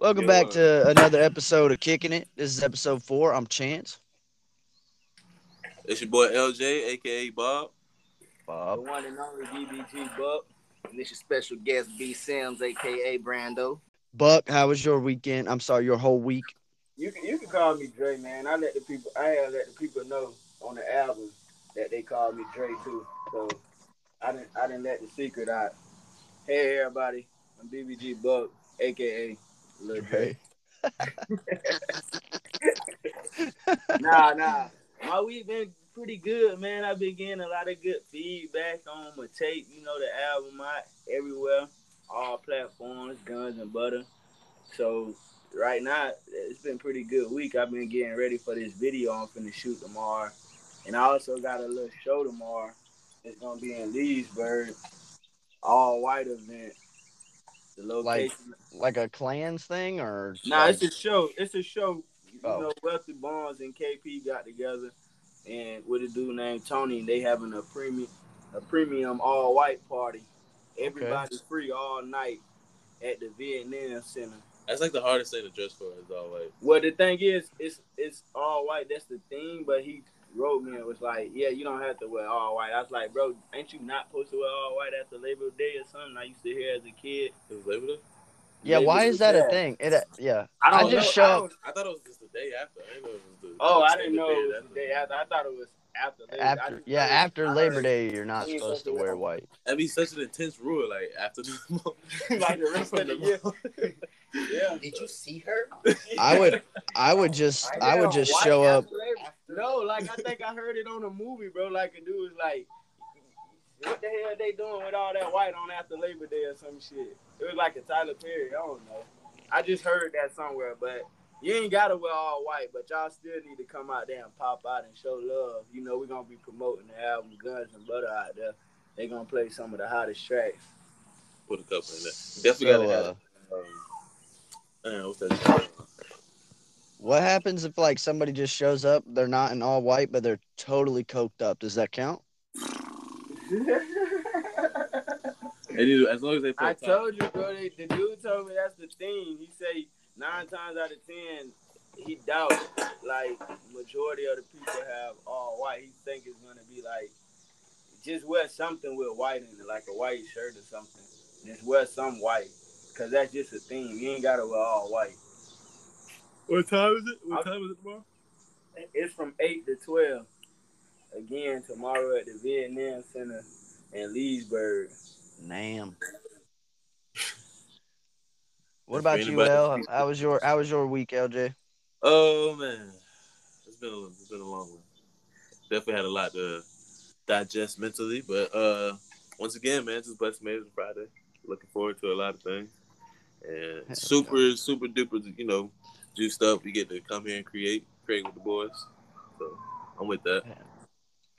Welcome Yo, back uh, to another episode of Kicking It. This is episode four. I'm Chance. It's your boy LJ, aka Bob. Bob. The Bob. one and only DBG Buck. And this your special guest B Sims, aka Brando. Buck, how was your weekend? I'm sorry, your whole week. You can you can call me Dre, man. I let the people I had let the people know on the album that they called me Dre too. So I didn't I didn't let the secret out. Hey everybody, I'm BBG Buck, aka Lil Dre. Nah, nah. My week been pretty good, man. I've been getting a lot of good feedback on my tape, you know, the album out everywhere, all platforms, guns and butter. So right now, it's been pretty good week. I've been getting ready for this video I'm finna shoot tomorrow. And I also got a little show tomorrow. It's gonna be in Leesburg, all white event. The location. Like a clans thing or Nah, like- it's a show. It's a show. You Oh. know, Wealthy Bonds and KP got together, and with a dude named Tony, they having a premium, a premium all white party. Everybody's free all night at the Venetian Center. That's like the hardest thing to dress for is all white. Well, the thing is, it's it's all white. That's the thing. But he wrote me and was like, "Yeah, you don't have to wear all white." I was like, "Bro, ain't you not supposed to wear all white after Labor Day or something?" I used to hear as a kid. It was Labor Day? yeah, why is that a thing? It, uh, yeah. I I don't just know. show I I thought it was just the day after. I didn't know it was the Oh, I didn't know day it was the day after. I thought it was after Labor. After didn't yeah, after I Labor Day you're not supposed to wear wear white. That'd be such an intense rule. Like after the like the rest of the year. Yeah. Did you see her? I would I would just I would just show up No, like I think I heard it on a movie, bro. Like a dude was like, "What the hell are they doing with all that white on after Labor Day or some shit?" It was like a Tyler Perry. I don't know. I just heard that somewhere, but you ain't gotta wear all white. But y'all still need to come out there and pop out and show love. You know, we're gonna be promoting the album Guns and Butter out there. They gonna play some of the hottest tracks. put a couple in there. Definitely So, gotta have uh, um, what's that what happens if like somebody just shows up, they're not in all white, but they're totally coked up. Does that count? They need as long as they I top- told you, bro. They, the dude told me that's the thing. He say nine times out of ten, he doubt like majority of the people have all white. He think it's gonna be like just wear something with white in it, like a white shirt or something. Just wear some white, cause that's just a thing. You ain't gotta wear all white. What time is it? What time is it tomorrow? It's from eight to twelve. Again tomorrow at the Venetian Center in Leesburg. Damn. What about you, L? How was your How was your week, LJ? Oh man, it's been a, it's been a long one. Definitely had a lot to digest mentally, but uh, once again, man, it's just blessed made it Friday. Looking forward to a lot of things, and super super duper, you know, juiced up. We get to come here and create, create with the boys. So I'm with that,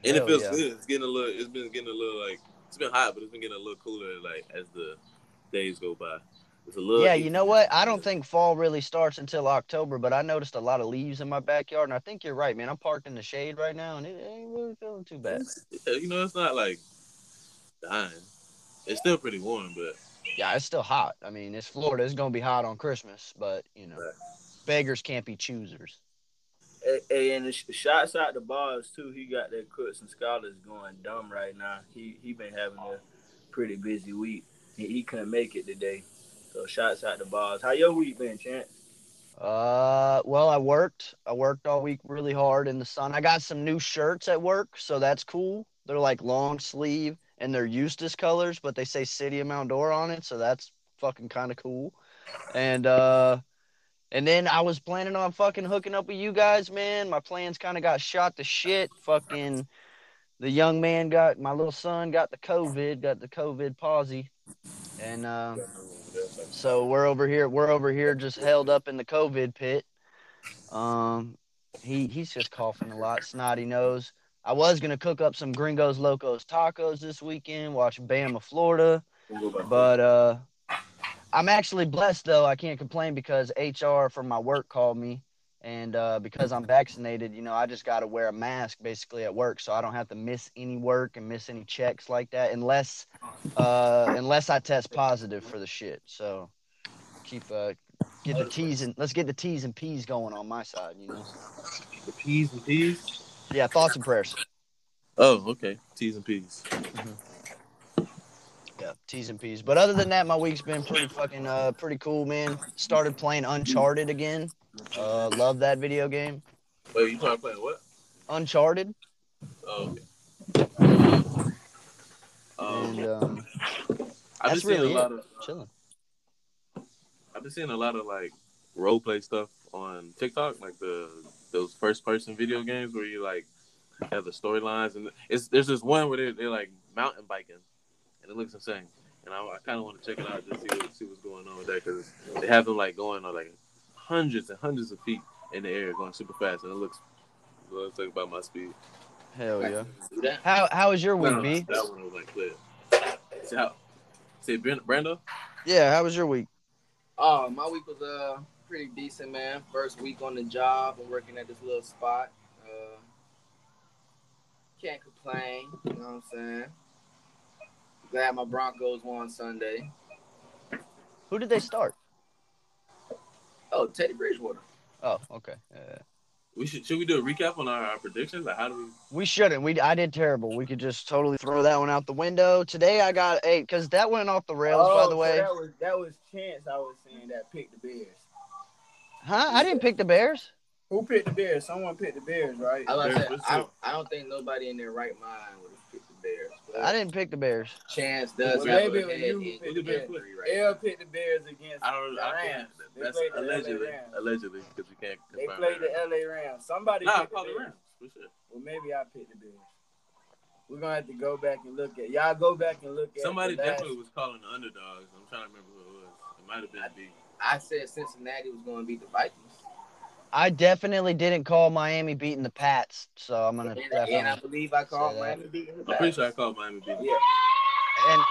and Hell it feels yeah. good. It's getting a little. It's been getting a little like it's been hot, but it's been getting a little cooler like as the days go by. It's a little. Yeah, you know what? I don't think fall really starts until October, but I noticed a lot of leaves in my backyard, and I think you're right, man. I'm parked in the shade right now, and it ain't really feeling too bad. Yeah, you know, it's not like dying. It's still pretty warm, but Yeah, it's still hot. I mean, it's Florida. It's gonna be hot on Christmas, but you know, Right. beggars can't be choosers. Hey, hey, and the shots out the bars too. He got that Crooks and Scholars going dumb right now. He he been having a pretty busy week. He, he couldn't make it today. So shots out the bars. How your week been, Chance? Uh, well, I worked. I worked all week really hard in the sun. I got some new shirts at work, so that's cool. They're like long sleeve and they're Eustis colors, but they say City of Mount Dora on it, so that's fucking kind of cool. And uh, and then I was planning on fucking hooking up with you guys, man. My plans kind of got shot to shit. Fucking, the young man got my little son got the COVID, got the COVID palsy, and uh, so we're over here. We're over here just held up in the COVID pit. Um, he he's just coughing a lot, snotty nose. I was gonna cook up some Gringos Locos tacos this weekend, watch Bama, Florida, but uh, I'm actually blessed though. I can't complain because HR from my work called me, and uh, because I'm vaccinated, you know, I just got to wear a mask basically at work, so I don't have to miss any work and miss any checks like that, unless uh, unless I test positive for the shit. So keep uh, get the T's and let's get the T's and P's going on my side. You know. The P's and P's. Yeah, thoughts and prayers. Oh, okay. T's and P's. Yeah, T's and P's. But other than that, my week's been pretty fucking uh pretty cool, man. Started playing Uncharted again. Uh, love that video game. Wait, you trying to play what? Uncharted, Oh, okay. Um, and um, I've been seeing really a lot of. uh, chilling. I've been seeing a lot of like role play stuff on TikTok, like the those first person video games where you like have the storylines and it's there's this one where they're, they're like mountain biking and it looks insane. And I, I kind of want to check it out just see what, see what's going on with that because they have them like going on like hundreds and hundreds of feet in the air, going super fast, and it looks it looks like about my speed. Hell yeah. That. How how was your week, No, no, B? That one was like clear. See how? Say Brand- Brando. Yeah, how was your week? Oh, my week was uh pretty decent, man. First week on the job. I'm working at this little spot. Uh, can't complain. You know what I'm saying? Glad my Broncos won Sunday. Who did they start? Oh, Teddy Bridgewater. Oh, okay. Uh, We should should we do a recap on our, our predictions? Like how do we? we shouldn't. We I did terrible. We could just totally throw that one out the window. Today I got eight because that went off the rails. by Oh, the so way, that was that was Chance. I was saying that picked the Bears. huh? I didn't pick the Bears. Who picked the Bears? Someone picked the Bears, right? I, was about to say, Bears, I, don't, I don't think nobody in their right mind would have picked the Bears. I didn't pick the Bears. Chance does Well, have maybe a it head you who injury picked the Bears. right L now. picked the Bears against I don't. the I Rams. can't. They That's played the LA allegedly. Rams. Allegedly, because we can't. They played the LA Rams. Somebody Nah, picked call the the Bears. Rams sure. Well, maybe I picked the Bears. We're gonna have to go back and look at y'all. Go back and look at Somebody the definitely was calling the underdogs. I'm trying to remember who it was. It might have been B. I said Cincinnati was going to beat the Vikings. I definitely didn't call Miami beating the Pats, so I'm gonna And, definitely. and I believe I called say that. Miami beating the I'm pretty sure I called Miami beating. Yeah. And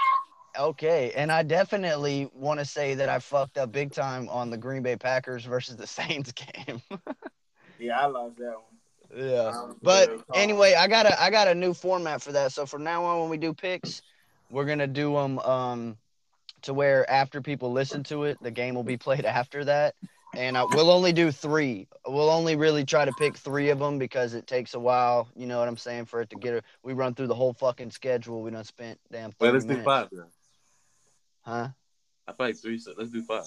okay, and I definitely want to say that I fucked up big time on the Green Bay Packers versus the Saints game. Yeah, I lost that one. yeah. But anyway, I got a I got a new format for that. So from now on, when we do picks, we're gonna do them um to where after people listen to it, the game will be played after that, and I, we'll only do three. We'll only really try to pick three of them because it takes a while. You know what I'm saying? For it to get it, we run through the whole fucking schedule. We done spent damn. 30 Well, let's do five then. Huh? I feel like three. So let's do five.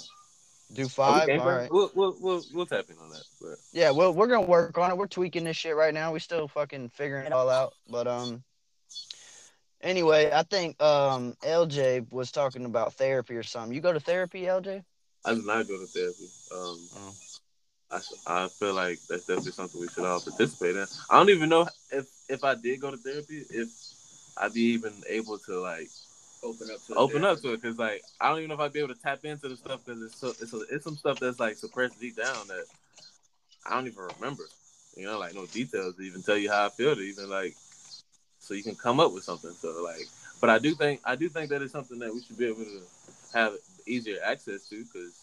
Do five. game All plan? right. We'll, we'll we'll we'll tap in on that. But Yeah, well, we're gonna work on it. We're tweaking this shit right now. We still fucking figuring it all out. But um, anyway, I think um LJ was talking about therapy or something. You go to therapy, LJ? I do not go to therapy. Um, Oh. I, s- I feel like that's definitely something we should all participate in. I don't even know if if I did go to therapy, if I'd be even able to like Open up to open up to it because like I don't even know if I'd be able to tap into the stuff because it's so it's, a, it's some stuff that's like suppressed deep down that I don't even remember. You know, like no details to even tell you how I feel to even like so you can come up with something. So like, but I do think I do think that is something that we should be able to have easier access to because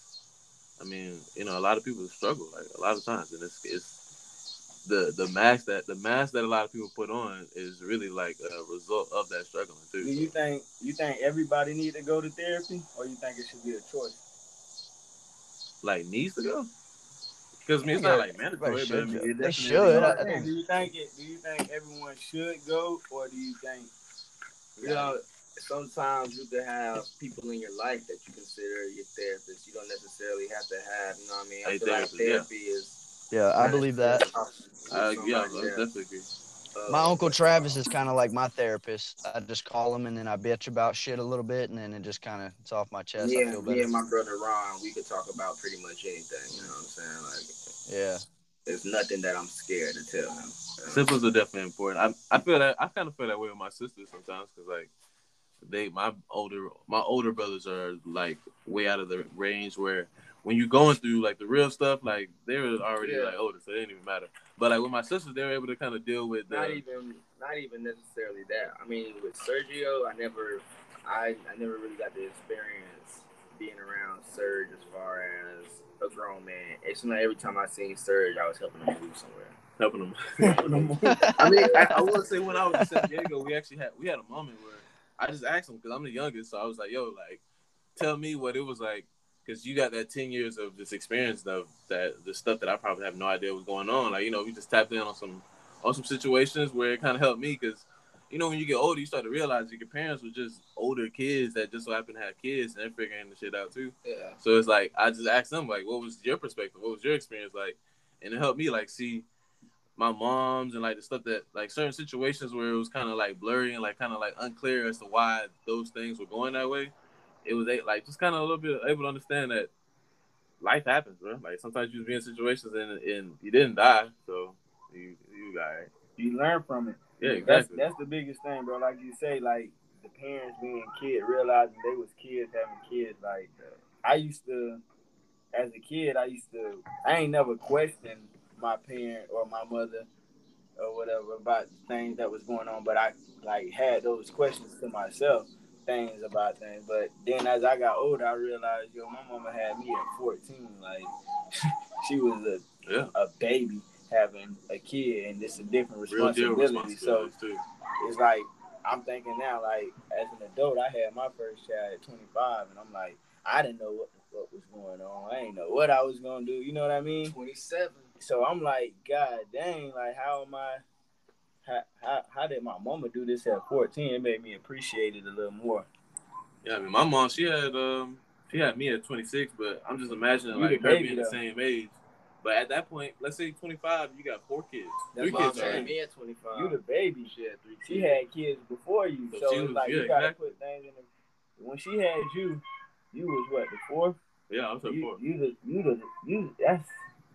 I mean you know a lot of people struggle like a lot of times and it's it's the the mask that the mask that a lot of people put on is really like a result of that struggling too. Do you So- think you think everybody need to go to therapy, or you think it should be a choice? like needs to go? Because I mean, it's not like mandatory, but I mean, should it. They definitely should. I- I think- do you think it? Do you think everyone should go, or do you think? You know, sometimes you can have people in your life that you consider your therapist. You don't necessarily have to have, you know what I mean? I A feel like therapist, yeah. therapy is. Yeah, I believe that. Uh, yeah, I definitely agree. uh, My uncle Travis is kind of like my therapist. I just call him and then I bitch about shit a little bit, and then it just kind of it's off my chest. I Yeah, feel me better. and my brother Ron, we could talk about pretty much anything. You know what I'm saying? Like, Yeah. there's nothing that I'm scared to tell him. Siblings are definitely important. I I feel that I kind of feel that way with my sisters sometimes because like they my older my older brothers are like way out of the range where when you're going through like the real stuff like they were already Yeah. like older so it didn't even matter. But like with my sisters, they were able to kind of deal with the, Not even, not even necessarily that. I mean, with Sergio, I never, I, I never really got the experience being around Serge as far as a grown man. It's not every time I seen Serge, I was helping him move somewhere. helping him, Helping them. I mean, I, I will say when I was in San Diego, we actually had we had a moment where I just asked him because I'm the youngest, so I was like, "Yo, like, tell me what it was like because you got that ten years of this experience of that the stuff that I probably have no idea was going on. Like you know, we just tapped in on some on some situations where it kind of helped me because you know when you get older, you start to realize that your parents were just older kids that just so happen to have kids and they're figuring the shit out too. Yeah. So it's like I just asked them like, what was your perspective? What was your experience like? And it helped me like see my mom's and like the stuff that like certain situations where it was kind of like blurry and like kind of like unclear as to why those things were going that way. It was like just kind of a little bit able to understand that life happens, bro. Like sometimes you be in situations and and you didn't die, so you you got it. You learn from it. Yeah, That's exactly. that's the biggest thing, bro. Like you say, like the parents being kid, realizing they was kids having kids. Like I used to, as a kid, I used to. I ain't never questioned my parent or my mother or whatever about things that was going on, but I like had those questions to myself, things about things. But then as I got older, I realized, yo, my mama had me at 14. Like she was a Yeah. a baby having a kid, and it's a different Real deal responsibility. So too. it's like I'm thinking now, like as an adult, I had my first child at 25, and I'm like, I didn't know what the fuck was going on. I didn't know what I was gonna do. You know what I mean? 27. So I'm like, God dang, like how am I? How, how, how did my mama do this at 14? It made me appreciate it a little more. Yeah, I mean, my mom, she had um, she had me at 26, but I'm just imagining You like her baby, being the same age. But at that point, let's say 25, you got four kids, That's three what kids. saying. already. me at 25. You the baby. She had three She kids. had kids before you, So so, she it's was- like yeah, you gotta exactly. put things in. The, when she had you, you was what the fourth. Yeah, I was her You, four. you the you the you that's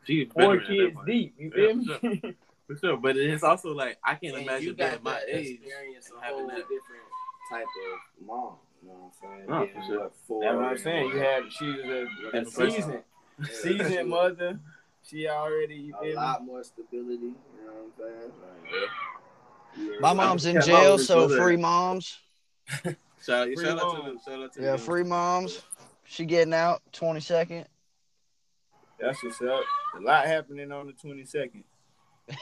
She four veteran at that kids deep. You Yeah, feel me? For sure, but it's also like I can't And imagine you being got at my age. experience a having whole that. different type of mom. You know what I'm saying? No, Getting, for sure. what, four That's what I'm saying. You what, had she was a, a Different seasoned yeah, seasoned mother. She already you A feel me? lot more stability. You know what I'm saying? Like, yeah. My mom's in jail, so good. free moms. Shout, Free shout out to mom. the shout out to Yeah, the free moms. She getting out 22nd. That's what's up. A lot happening on the twenty second.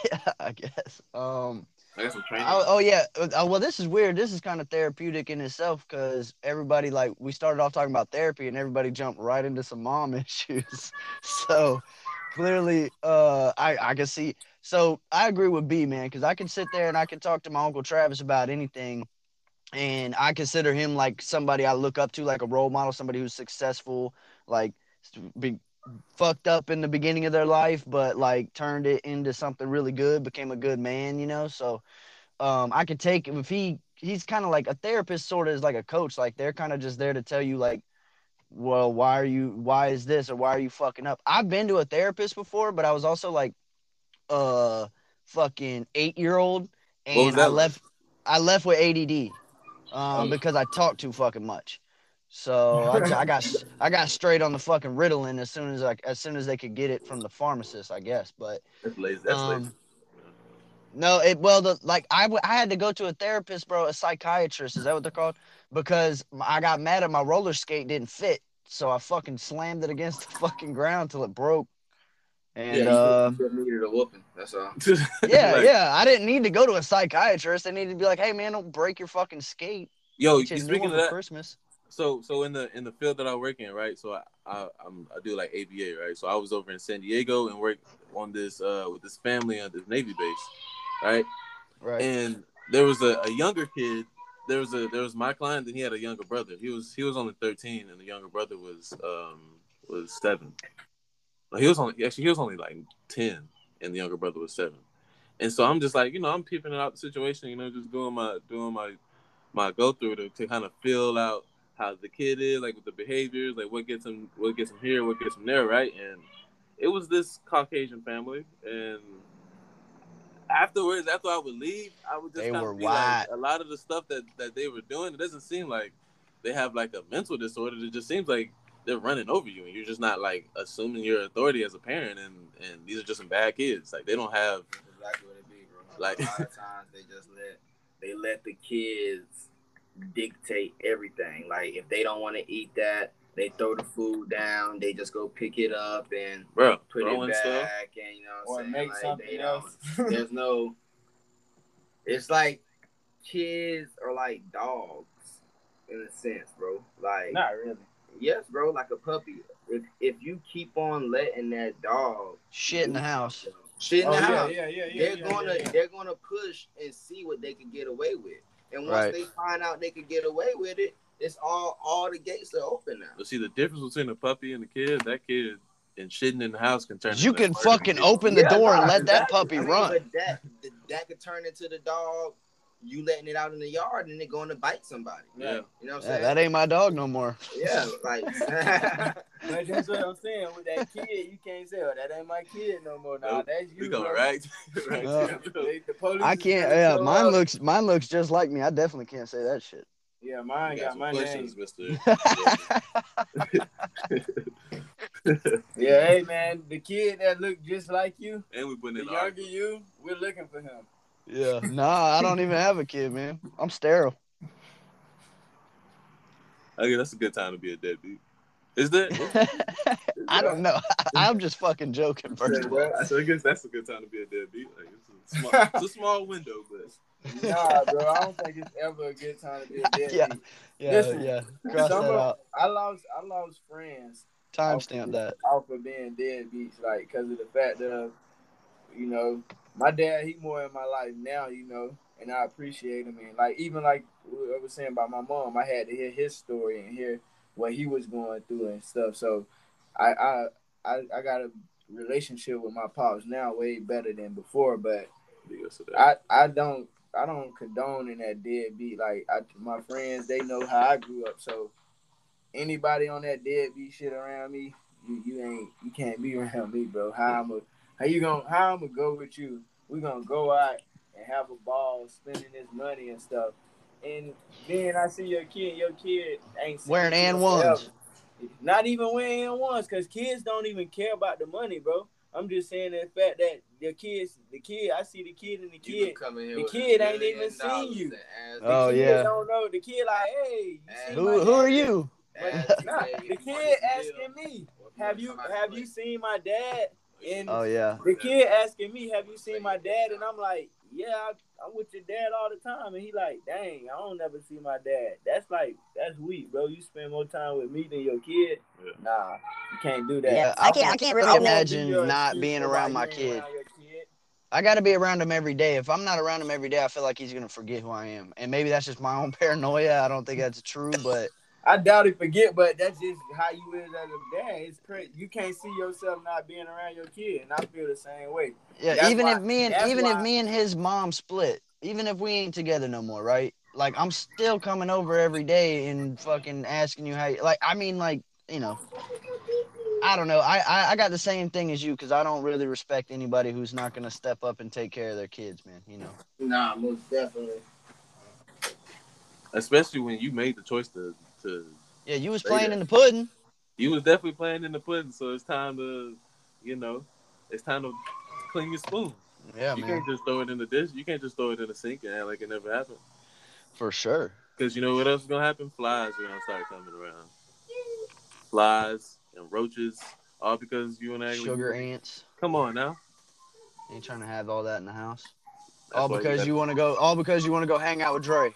Yeah, I guess. Um. I got some. Oh, oh yeah. Uh, well, this is weird. This is kind of therapeutic in itself because everybody like we started off talking about therapy and everybody jumped right into some mom issues. so clearly, uh, I I can see. So I agree with B man because I can sit there and I can talk to my uncle Travis about anything, and I consider him like somebody I look up to, like a role model, somebody who's successful, like be fucked up in the beginning of their life, but like turned it into something really good, became a good man, you know. So um, I could take if he he's kind of like a therapist, sort of is like a coach. Like they're kind of just there to tell you like, well, why are you, why is this, or why are you fucking up? I've been to a therapist before, but I was also like, a fucking eight year old, and I left, I left with ADD, um, because I talk too fucking much. So I, I got I got straight on the fucking Ritalin as soon as I as soon as they could get it from the pharmacist, I guess. But That's lazy. That's um, lazy. no, it well the like I, w- I had to go to a therapist, bro, a psychiatrist. Is that what they're called? Because I got mad at my roller skate didn't fit, so I fucking slammed it against the fucking ground till it broke. And yeah, uh, just- you just needed a whooping. That's all. yeah, Like, yeah, I didn't need to go to a psychiatrist. They needed to be like, hey man, don't break your fucking skate. Yo, you speaking of that, Christmas. So so in the in the field that I work in, right? So I I, I'm, I do like ABA, right? So I was over in San Diego and worked on this uh with this family on this Navy base, right? Right. And there was a, a younger kid. There was a there was my client, and he had a younger brother. He was he was only 13, and the younger brother was um was seven. He was only actually he was only like 10, and the younger brother was seven. And so I'm just like, you know, I'm peeping out the situation, you know, just doing my doing my my go through to, to kind of fill out how the kid is, like with the behaviors, like what gets him what gets him here, what gets him there, right? And it was this Caucasian family, and afterwards, after I would leave, I would just They kind of be like, a lot of the stuff that that they were doing, it doesn't seem like they have like a mental disorder. It just seems like they're running over you, and you're just not like assuming your authority as a parent, and and these are just some bad kids. Like they don't have exactly what it be, bro. Like- a lot of times they just let they let the kids dictate everything. Like if they don't want to eat that, they throw the food down. They just go pick it up and bro put throwing it back, stuff. and you know or what I'm saying. make Like, something else. There's no. It's like kids are like dogs in a sense, bro. Like Not really. yes, bro, like a puppy. if if you keep on letting that dog Shit in the house. shit in Oh, the yeah, house, yeah, yeah, yeah. they're yeah, gonna yeah, yeah. they're gonna push and see what they can get away with. And once Right. they find out they can get away with it, it's all all the gates are open now. But see, the difference between a puppy and a kid, that kid and shitting in the house can turn. You into can fucking open the Yeah, door and nah, let that exactly. puppy I mean, run. That th- that could turn into the dog. You letting it out in the yard and it going to bite somebody. Yeah. You know what I'm Yeah, saying? that ain't my dog no more. yeah, like that's what I'm saying. With that kid, you can't say, "Oh, that ain't my kid no more." Nah, Nope. that's you. We going bro. right. right Uh, to the- They- the police I can't. Yeah, show mine up. looks mine looks just like me. I definitely can't say that shit. Yeah, mine got got some my name. Mister. Yeah, hey man, the kid that looked just like you, and we putting the in younger argument. you, we're looking for him. Yeah. Nah, I don't even have a kid, man. I'm sterile. Okay, that's a good time to be a deadbeat. Is that? I don't know. I'm just fucking joking. First of all, I I guess that's a good time to be a deadbeat. Like, it's, a small, it's a small window, but Nah, bro, I don't think it's ever a good time to be a deadbeat. Yeah. yeah, Listen, yeah. Cross some that of- out. I lost, I lost friends Timestamp that. off of being deadbeats, like because of the fact of, you know, my dad, he more in my life now, you know, and I appreciate him. And like even like I was saying about my mom, I had to hear his story and hear what he was going through and stuff. So, I I I, I got a relationship with my pops now way better than before, but because of that. I I don't I don't condone in that deadbeat. Like I, my friends, they know how I grew up. So anybody on that deadbeat shit around me, you, you ain't you can't be around me, bro. How I'm a how you gonna how I'm gonna go with you? We gonna go out and have a ball, spending this money and stuff. And then I see your kid, your kid ain't Wearing you and ones. Not even wearing and ones, cause kids don't even care about the money, bro. I'm just saying the fact that the kids, the kid, I see the kid and the kid. can in here the kid ain't even seen you. Oh, the Oh, kid yeah. Don't know the kid like, hey, you And seen Who who are you? ask Nah, the kid asking me, or if you have you have you seen my dad? And Oh yeah. the kid asking me, have you seen my dad? And I'm like, yeah, I, I'm with your dad all the time. And he like, dang, I don't never see my dad. That's like, that's weak, bro. You spend more time with me than your kid. Yeah. Nah, you can't do that. Yeah, I can't- I can't really imagine not being around my kid. around kid. I got to be around him every day. If I'm not around him every day, I feel like he's gonna forget who I am. And maybe that's just my own paranoia. I don't think that's true, but I doubt he forget, but that's just how you is as a dad. It's crazy. You can't see yourself not being around your kid, and I feel the same way. yeah, That's even why- if me and that's even if me and his mom split, even if we ain't together no more, right? Like I'm still coming over every day and fucking asking you how you like. I mean, like you know, I don't know. I I, I got the same thing as you because I don't really respect anybody who's not gonna step up and take care of their kids, man. You know. Nah, most definitely. Especially when you made the choice to to Yeah, you was playing that. in the pudding. you was definitely playing in the pudding, so it's time to, you know, it's time to clean your spoon. Yeah, you man, can't just throw it in the dish. You can't just throw it in the sink and act like it never happened. for sure. Because you know what else is gonna happen? Flies are gonna start coming around. Flies and roaches, all because you and Agnes. Sugar ants. Come on now. Ain't trying to have all that in the house. That's all because got- you want to go. All because you want to go hang out with Dre.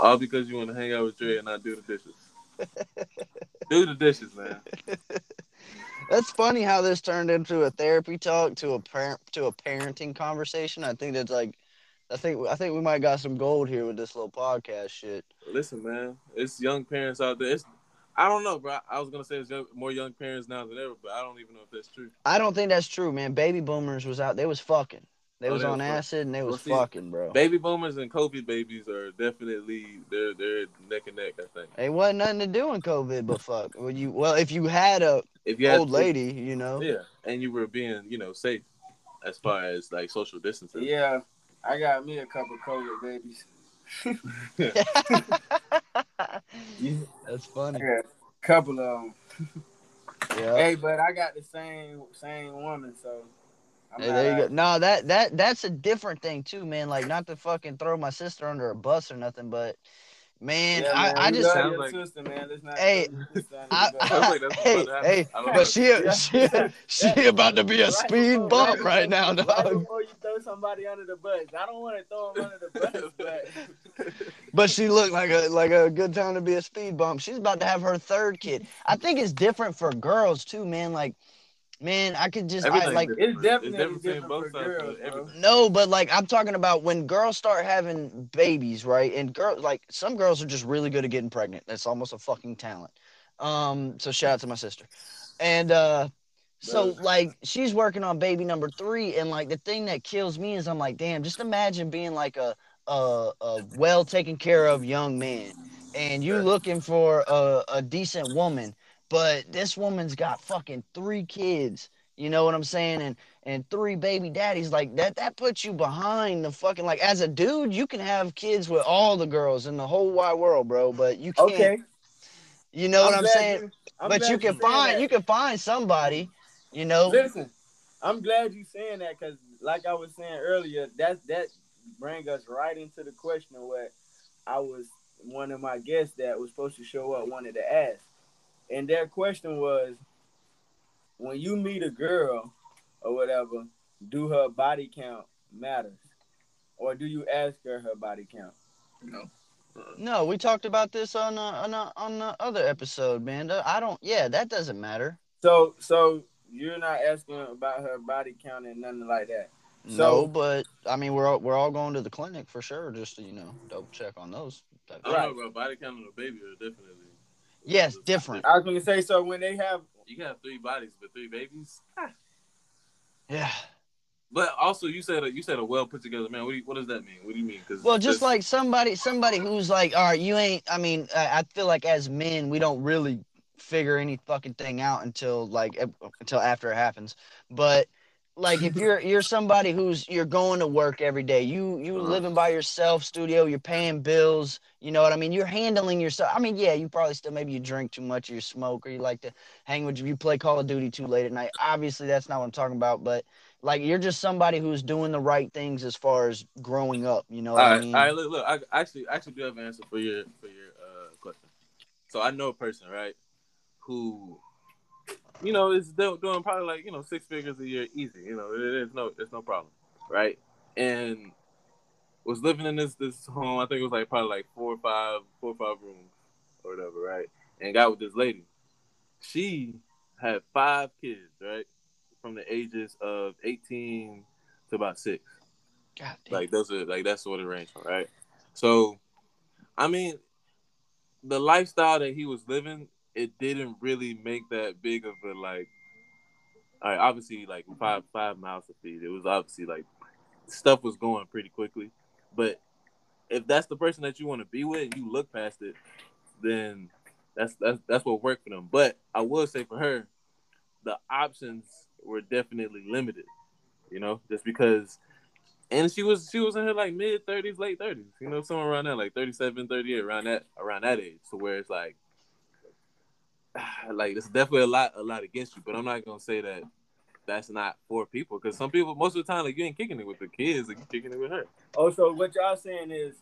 All because you want to hang out with Dre and not do the dishes. do the dishes, man. That's funny how this turned into a therapy talk to a parent to a parenting conversation. I think that's like, I think I think we might got some gold here with this little podcast shit. Listen, man, it's young parents out there. It's I don't know, bro. I was gonna say it's more young parents now than ever, but I don't even know if that's true. I don't think that's true, man. Baby boomers was out. They was fucking. They Oh, was they on was acid and they was see, fucking, bro. Baby boomers and COVID babies are definitely they're they're neck and neck. I think. Ain't wasn't nothing to do in COVID, but fuck. When you well, if you had a If you had old lady, you know. yeah, and you were being you know safe as far as like social distancing. Yeah, I got me a couple COVID babies. That's funny. Yeah, couple of them. Yeah. Hey, but I got the same same woman, so. I'm Hey, there you go. out. No, that that that's a different thing too, man. Like not to fucking throw my sister under a bus or nothing, but Man, Yeah, I, man, I we just love Sounds your like- sister, man. Not Hey, throw your sister under I, the bus. Sounds like hey, about to happen. hey, I don't know. but she, Yeah. she, she about to be a Right speed before- bump right now, Right dog. before you throw somebody under the bus, I don't want to throw them under the bus, but But she looked like a like a good time to be a speed bump. She's about to have her third kid. I think it's different for girls too, man. Like, man, I could just I, like. It's definitely different between different both for girls, bro. no, but like I'm talking about when girls start having babies, right? And girls like some girls are just really good at getting pregnant. That's almost a fucking talent. Um, so shout out to my sister. And uh so like she's working on baby number three, and like the thing that kills me is I'm like, damn, just imagine being like a a, a well taken care of young man, and you Sure. looking for a, a decent woman, but this woman's got fucking three kids. You know what I'm saying? And and three baby daddies like that. That puts you behind the fucking like as a dude, you can have kids with all the girls in the whole wide world, bro. But you can't. Okay. You know what I'm saying? you- I'm but you can find that. you can find somebody. You know. Listen, I'm glad you saying that because, like I was saying earlier, that that bring us right into the question of what I was one of my guests that was supposed to show up wanted to ask, and their question was, when you meet a girl or whatever, do her body count matter, or do you ask her her body count? No. No, we talked about this on uh, on uh, on the other episode, man. I don't. Yeah, that doesn't matter. So, so you're not asking about her body count and nothing like that. no, but I mean, we're all, we're all going to the clinic for sure, just to you know double check on those. type I don't Right. know, bro. Body count on a baby are definitely. Yes, different. I was gonna say, so when they have You can have three bodies, but three babies. Yeah. But also, you said a, you said a well put together man. What, do you, what does that mean? What do you mean? Because Well, just like somebody somebody who's like, all right, you ain't. I mean, I, I feel like as men, we don't really figure any fucking thing out until like ep- until after it happens. But like if you're you're somebody who's you're going to work every day, you you Uh-huh. living by yourself, studio, you're paying bills. You know what I mean? You're handling yourself. I mean, yeah, you probably still maybe you drink too much, or you smoke, or you like to hang with you play Call of Duty too late at night. Obviously, that's not what I'm talking about. But like you're just somebody who's doing the right things as far as growing up. You know what I mean? all right. Look, look. I actually actually do have an answer for your for your uh, question. So I know a person, right, who, you know, is doing probably like you know six figures a year easy. You know, it is no it's no problem, right? And was living in this this home. I think it was like probably like four or five four or five rooms or whatever, right? And got with this lady. She had five kids, right, from the ages of eighteen to about six. God damn. Like those are like that's sort of range, right? So, I mean, the lifestyle that he was living, it didn't really make that big of a like. All right, obviously, like five five miles to feed. It was obviously like stuff was going pretty quickly, but if that's the person that you want to be with, and you look past it, then that's that's that's what worked for them. But I will say for her, the options were definitely limited. You know, just because and she was she was in her like mid 30s late 30s you know somewhere around that like 37 38 around that around that age so where it's like like it's definitely a lot a lot against you but i'm not gonna say that that's not for people because some people most of the time like you ain't kicking it with the kids like you kicking it with her Oh, so what y'all saying is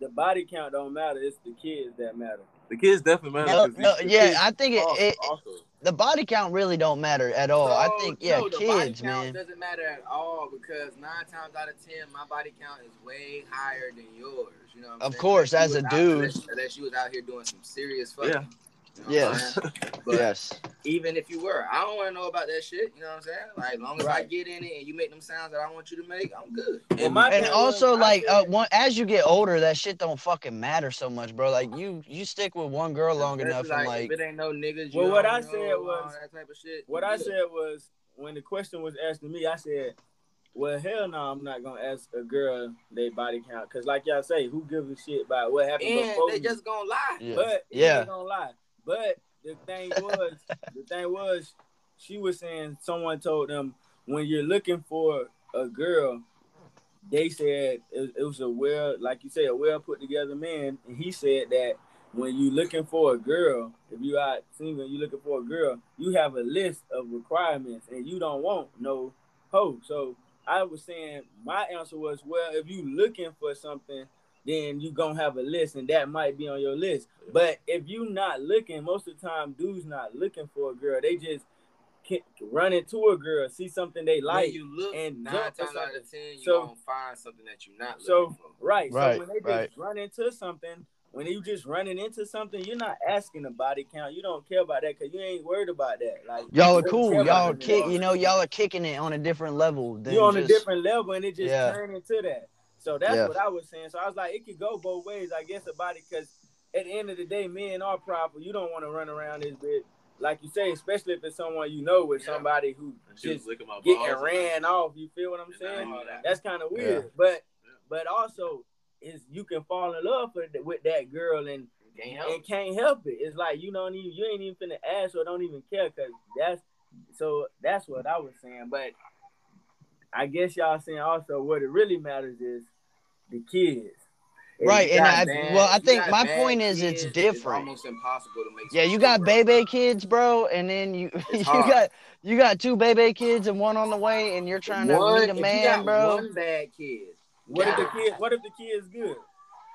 the body count don't matter. It's the kids that matter. the kids definitely matter No, 'cause no, yeah, I think it, also- it, also the body count really don't matter at all. I think yeah, no, the body kids, count man. doesn't matter at all because nine times out of ten, my body count is way higher than yours. You know, what I'm Of saying? course, Unless as a dude. unless, unless you was out here doing some serious fucking. Yeah. You know what I'm Yes. But Yes. even if you were, I don't want to know about that shit. You know what I'm saying? Like, as long as I get in it and you make them sounds that I want you to make, I'm good. And, my And thing also, was, like, uh, one, as you get older, that shit don't fucking matter so much, bro. Like, you you stick with one girl long Especially, enough, and like, like, if it ain't no niggas. You Well, what don't I know, said was- that type of shit. What I good. said was when the question was asked to me, I said, "Well, hell no, I'm not gonna ask a girl their body count because, like y'all say, who gives a shit about what happened and before? they you? just gonna lie. yeah, But Yeah. yeah, gonna lie. But the thing was, the thing was, she was saying someone told them when you're looking for a girl, they said it, it was a well, like you say, a well put together man, and he said that when you're looking for a girl, if you out single, you're looking for a girl, you have a list of requirements, and you don't want no hoe. So I was saying my answer was, well, if you're looking for something then you gonna have a list, and that might be on your list. But if you not looking, most of the time, dudes not looking for a girl. They just ki- run into a girl, see something they Like like, you look, and nine jump for times out of ten, you So- gonna find something that you're not So looking for. right. Right, So when they just right. run into something, when you just running into something, you're not asking the body count. You don't care about that because you ain't worried about that. Like Y'all are cool. Y'all them kick. You know, y'all are kicking it on a different level. Than you on a different level and it just Yeah. turned into that. So that's Yeah. what I was saying. So I was like, it could go both ways, I guess, about it, because at the end of the day, men are proper. You don't want to run around this bit, like you say, especially if it's someone you know with Yeah. somebody who And she was just getting ran off. You feel what I'm saying? that. That's kind of weird. But but also is you can fall in love with, with that girl and Can't help. and can't help it. It's like you don't even you ain't even finna ask or don't even care because that's so that's what I was saying. But I guess y'all saying also what it really matters is the kids. If Right, and I- bad- well, I think my point is it's different. almost impossible to make. Yeah, you got baby kids, bro, and then you you got you got two baby kids and one on the way, and you're trying to One- meet if a man, got bro. One bad kid. what if the God. kid what if the kid's good?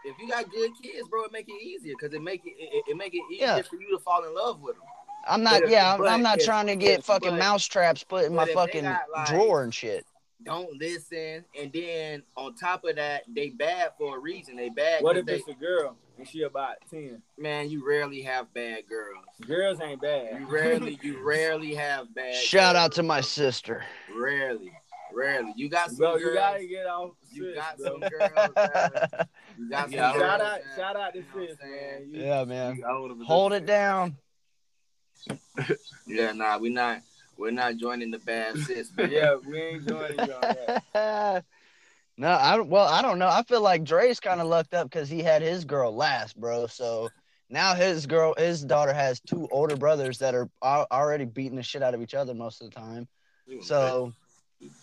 If you got good kids, bro, it make it easier because it make it, it it make it easier Yeah. for you to fall in love with them. I'm not. But- yeah, I'm, I'm not if- trying to get if- fucking but- mouse traps put in my if fucking got, like- drawer and shit. Don't listen, and then on top of that, they bad for a reason. They bad. What 'cause if they, it's a girl and she about ten? man? You rarely have bad girls. Girls ain't bad. You rarely, you rarely have bad. Shout out to my sister. Rarely, rarely. You got some Bro, girls. you gotta get off. you sis, got bro. some girls. That, you got some Yeah, girls. Shout out, that- shout out to you sis, man. You- yeah, man. I don't wanna be Hold this- it down. Yeah, nah, we not. We're not joining the bad sis. man. Yeah, we ain't joining you on that. no, I don't- well, I don't know. I feel like Dre's kind of lucked up because he had his girl last, bro. So now his girl, his daughter has two older brothers that are already beating the shit out of each other most of the time. So,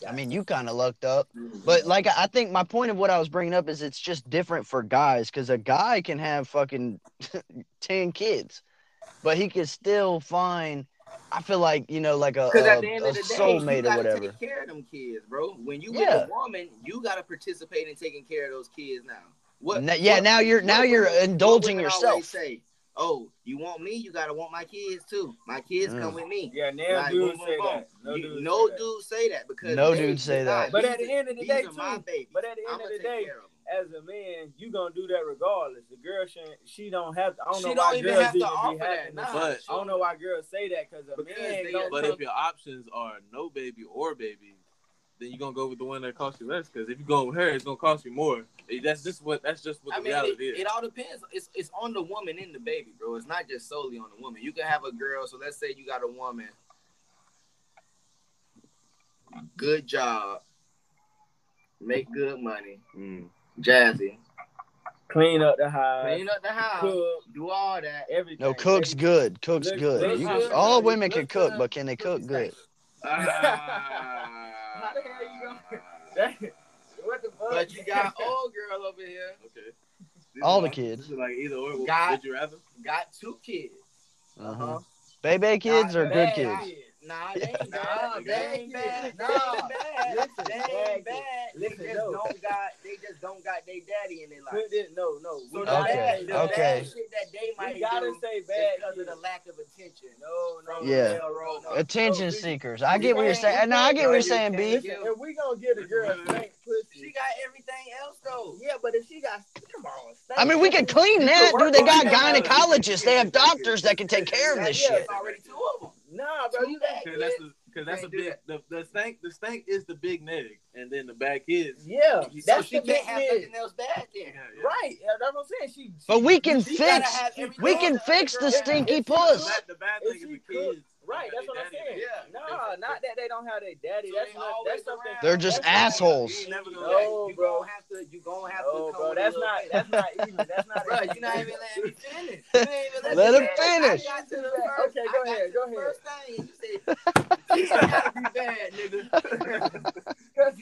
I mean, you kind of lucked up. But like, I think my point of what I was bringing up is it's just different for guys because a guy can have fucking 10 kids, but he can still find, I feel like, you know, like a, a, at the end a of the day, soulmate you or whatever. take care of them kids, bro. When you Yeah. with a woman, you gotta participate in taking care of those kids now. What? N- yeah, now you're- now you're women- indulging yourself. Say, oh, you want me? You gotta want my kids too. My kids Mm. come with me. Yeah, now Like, dudes boom, boom, say boom. that. No You- dudes no say that. say that because No they- dudes say that. But at the end of the these day, are my too, babies. but at the end of the day, care of 'em. As a man, you gonna do that regardless. The girl shouldn't. She don't have. I don't She know don't why even girls have to even offer be that, having nah. But- I don't know why girls say that because a Because man they don't. But come- if your options are no baby or baby, then you're gonna go with the one that costs you less. Because if you go with her, it's gonna cost you more. That's just what that's just what I the mean, reality it, is. it all depends. It's it's on the woman and the baby, bro. It's not just solely on the woman. You can have a girl. So let's say you got a woman, good job, make good money, Mm. Jazzy, clean up the house, clean up the house, cook, do all that. everything. No, cook's good. Cook's Looks- good. looks You, good. all women can Looks cook, good. but can they cook good? Ah. How the hell you gonna- That- what the fuck? But you got old girl over here, Okay. This All is the like- kids. This is like either or. Got- Would you rather? got two kids. Uh-huh. Baby kids or good bad kids? Nah, they ain't Nah, bad. they They ain't ain't bad. bad. They Nah. ain't bad. Listen, They ain't bad. They just no. don't got. They just don't got their daddy in their life. Put no, no. So We the gotta Okay, bad, the okay. bad shit that they might We gotta do say bad because of the lack of attention. No, no. Yeah. Male role model. Attention No, seekers. I get what you're can't- saying. No, I get what you're saying, B. can't if we gonna get a girl stank pussy, She got everything else though. yeah, but if she got, come on, I mean, we can clean that, dude. They got gynecologists. They have doctors that can take care of this shit. already two of them. Nah, bro, you got. Because that's the because that's a Can't do big the, the stank the stank is the big neg and then the back is Yeah, so that's she the big can't have thing. nothing else bad then. Yeah, yeah. Right, yeah, that's what I'm saying. She, But we can She fix. have We can fix the stinky has. Puss. the bad thing is the kids. Right, don't that's what I'm saying. Yeah. in it. Nah, not that they don't have their daddy. So that's they not. That's something. They're just that's assholes. You never gonna No, you bro. gonna have to. You gonna have No, to. come bro, that's not. bit. That's not even. That's not. Bro, you're not even letting me finish. You ain't even Let him finish. I got to the Okay, go ahead, go ahead. First thing, and you said, "Kids gotta be bad, nigga." Cause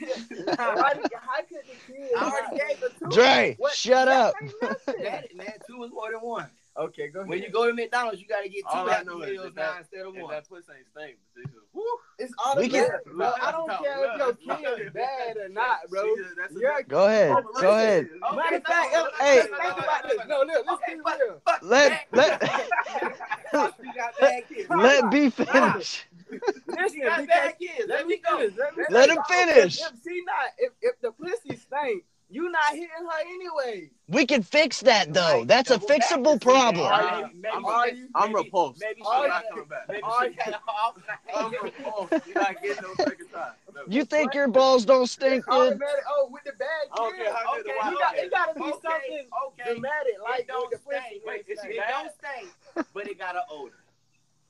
how could the kids? I already gave her two. Dre, What? shut up. ain't nothing. That, man, two is more than one. Okay, go ahead. When you go to McDonald's, you gotta get two All I Happy Meals that that- now instead of one. that puss ain't stink. but they just, woo. It's all We can- bro. I don't care if your kid is bad or not, bro. You're Go ahead. Go ahead. Matter of fact, yo, Hey. think about this. No, look, let's be real. Let let You got let B finish. Listen, got bad kids. let me finish. Let, me Let him finish. If she not, if, if the pussy stink, you not hitting her anyway. We can fix that though. That's a fixable problem. Are you? I'm- Are you? I'm repulsed. Maybe Are she you- not coming back. Maybe she. I'm repulsed. You're not getting no second time. No. You think your balls don't stink, dude? Automatic. Oh, with the bad I don't kid. care how good the Okay, you got, is. it gotta be Okay, something okay. dramatic, like It don't with stink. Wait, it is. It don't stink, but it got an odor.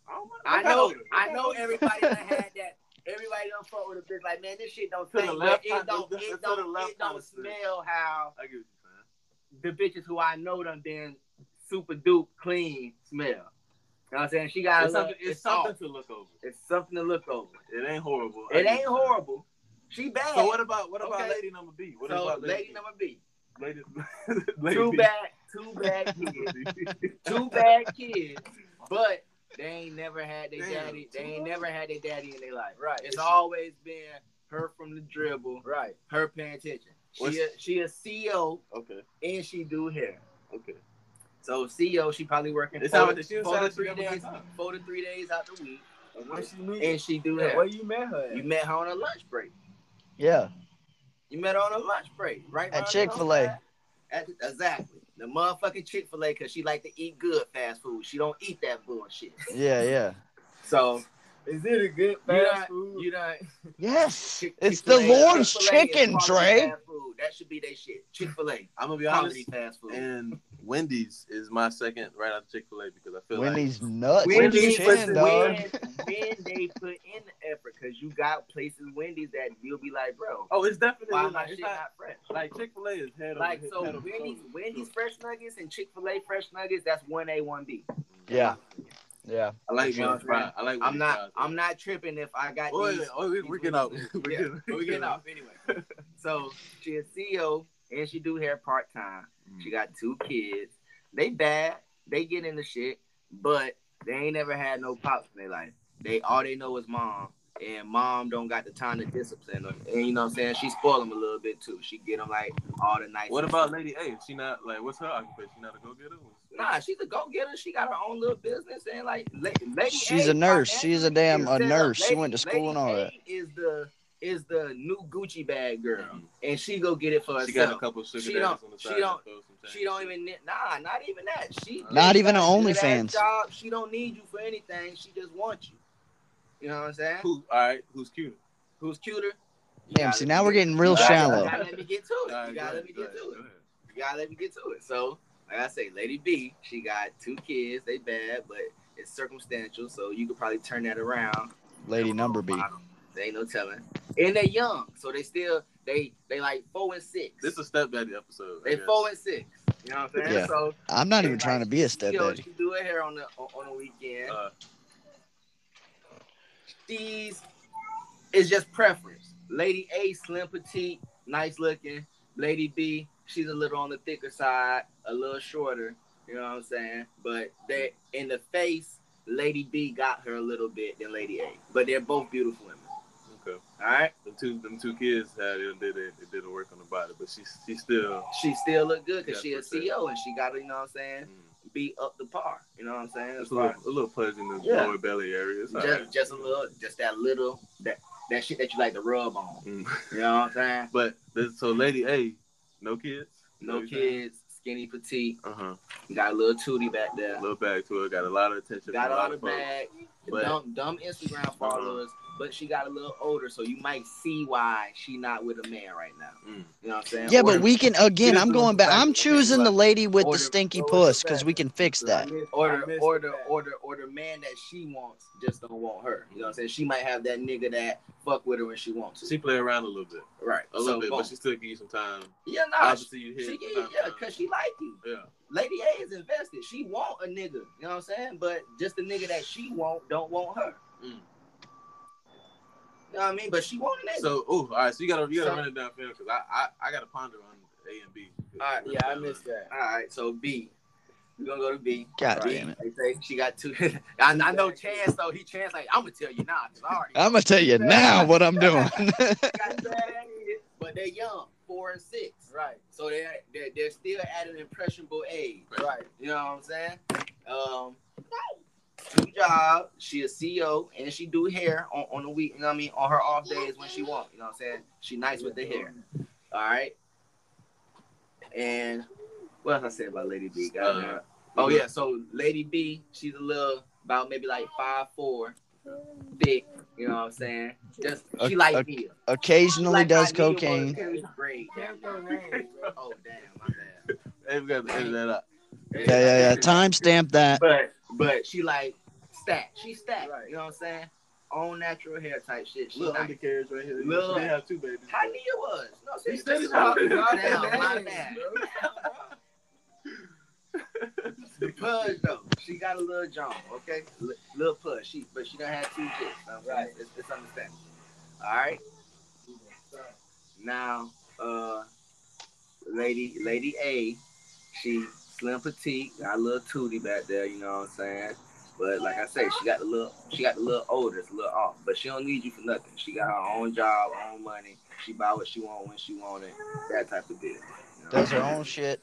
I I know, older. I know everybody done had that. Everybody don't fuck with a bitch like, man, this shit don't stink, left it don't, it don't, it don't smell how I get what you're saying. the bitches who I know them been super dupe clean smell. You know what I'm saying? She got It's little, something, it's it's something off. to look over. It's something to look over. It ain't horrible. It ain't horrible. She bad. So what about what about Okay. lady number B? What So about lady number B. lady, lady Two bad, two bad kids. two bad kids, but they ain't never had their Damn, daddy. They ain't never had their daddy in their life. Right. It's always been her from the dribble, Right. her paying attention. What's- She a, she a CEO Okay, and she do hair. okay. So CEO, she probably working It four, sound like she four to three days, time. four to three days out the week, Where she meet? and she do yeah, hair. where you met her? At? You met her on a lunch break. Yeah. You met her on a lunch break, right? At around the Chick-fil-A. Exactly. The motherfucking Chick Fil A, cause she like to eat good fast food. She don't eat that bullshit. Yeah, yeah. So Is it a good you fast done, food? you done. Yes. Chick- It's the Chick-fil-A- Lord's Chick-fil-A chicken, quality Dre. fast food. That should be their shit. Chick Fil A, I'm gonna be honest. quality fast food. And Wendy's is my second right after Chick Fil A because I feel like Wendy's nuts. when, in they, chin, when, dog. when they put in the effort, cause you got places Wendy's that you'll be like, bro, oh, it's definitely why my like, shit it's not, not fresh? like Chick Fil A is head over Like head- so, head over Wendy's shoulders. Wendy's fresh nuggets and Chick Fil A fresh nuggets. That's one A, one B. Yeah. Yeah. I like You know what I'm fries. I like. I'm not. fries. I'm not tripping if I got Oh, these. yeah, oh, we, we're getting out. We're Yeah, getting, we're getting off anyway. So she a CEO and she do hair part time. Mm. She got two kids. They bad. They get into shit, but they ain't never had no pops in their life. They all they know is mom, and mom don't got the time to discipline them. And you know what I'm saying? She spoil them a little bit too. She get them like all the nice. What about Lady A? She not like what's her occupation? She not a go getter? Nah, she's a go getter. She got her own little business and like lady. She's A a nurse. She's a damn a set up. nurse. She went to school and all Lady that. A Is the is the new Gucci bag girl, and she go get it for herself. She got a couple sugar She don't- on the side. she don't- that throw some change. She don't even nah, not even that. She uh, Not even an a a OnlyFans. Job. She don't need you for anything. She just wants you. You know what I'm saying? Who? All right. Who's cuter? Who's cuter? You Damn, see now we're getting real shallow. You gotta let me get to it. You gotta let me get to it. You gotta let me get to it. So, like I say, Lady B, she got two kids. They bad, but it's circumstantial. So you could probably turn that around. Lady number B. There ain't no telling. And they're young, so they still they they like four and six. This is a stepdaddy episode. They four and six. You know what I'm saying? Yeah. So I'm not even like, trying to be a Yo, stepdaddy. she do her hair on the on, on the weekend. Uh, She's it's just preference. Lady A, slim, petite, nice looking. Lady B, she's a little on the thicker side, a little shorter. You know what I'm saying? But they in the face, Lady B got her a little bit than Lady A. But they're both beautiful women. okay. All right. Them two, them two kids had it did it, it didn't work on the body, but she she still She still look good because she a. CEO and she got you know what I'm saying, mm, be up the par. You know what I'm saying? It's a little, a little pleasure in the Yeah. lower belly area. It's just right. just a little, just that little that that shit that you like to rub on. Mm. You know what I'm saying? But this, so Lady A, no kids, No kids, skinny, petite. Uh huh. Got a little tootie back there. Little back to it, got a lot of attention. Got all lot of bag. But- dumb, dumb Instagram followers, but she got a little older, so you might see why she not with a man right now. Mm. You know what I'm saying? Yeah, Or but we can again. I'm going back. I'm choosing the lady with Or the the- stinky puss because we can fix that. Order, order, order, order, missed or the the fact. or the or the man that she wants just don't want her. You know what I'm saying? She might have that nigga that fuck with her when she wants to. She play around a little bit, right. a little So, bit, boom. but she still give you some time. yeah, nah. She, Obviously, you hit. she, yeah, time yeah, cause she like you. yeah. Lady A is invested. She want a nigga. You know what I'm saying? But just the nigga that she want don't want her. Mm. You know what I mean? But she want a nigga. So, oh, all right. So you gotta you gotta So- run it down for because I, I I gotta ponder on A and B. All right, Yeah, I missed that. All right, so B. We're gonna go to B. God Right. damn it. They say she got two. I, I know Chance though. He Chance like I'm gonna tell you now. 'cause I already I'm gonna tell you now what I'm doing. got two bad kids, but they're young, four and six. Right, So they're, they're they're still at an impressionable age. right. You know what I'm saying? Um, two jobs. She a CEO and she do hair on, on the week. You know what I mean? On her off days when she want. You know what I'm saying? She nice with the hair. All right. And what else I say about Lady B? Goddamn. Uh, oh yeah. So Lady B, she's a little about maybe like five four, thick. You know what I'm saying? Just she A- like a- me. Occasionally Like does cocaine. Great. Oh damn, my bad. Hey, we got to edit that out. Yeah, yeah, yeah. Timestamp that. But but she like stacked. She stacked. Right. You know what I'm saying? Own natural hair type shit. She Little nice. undercarriage right here. Little- They have two babies. How near was? No, You see, said this it. Damn, my bad. The pudge though, she got a little jump, okay? L- little pudge. She but she don't have two jits. Right. It's, it's understandable. All right. Now, uh, lady, lady A, she slim petite, got a little tootie back there. You know what I'm saying? But like I say, she got a little, she got a little older, it's a little off. But she don't need you for nothing. She got her own job, own money. She buy what she want when she want it. That type of deal. You know? Does her own shit.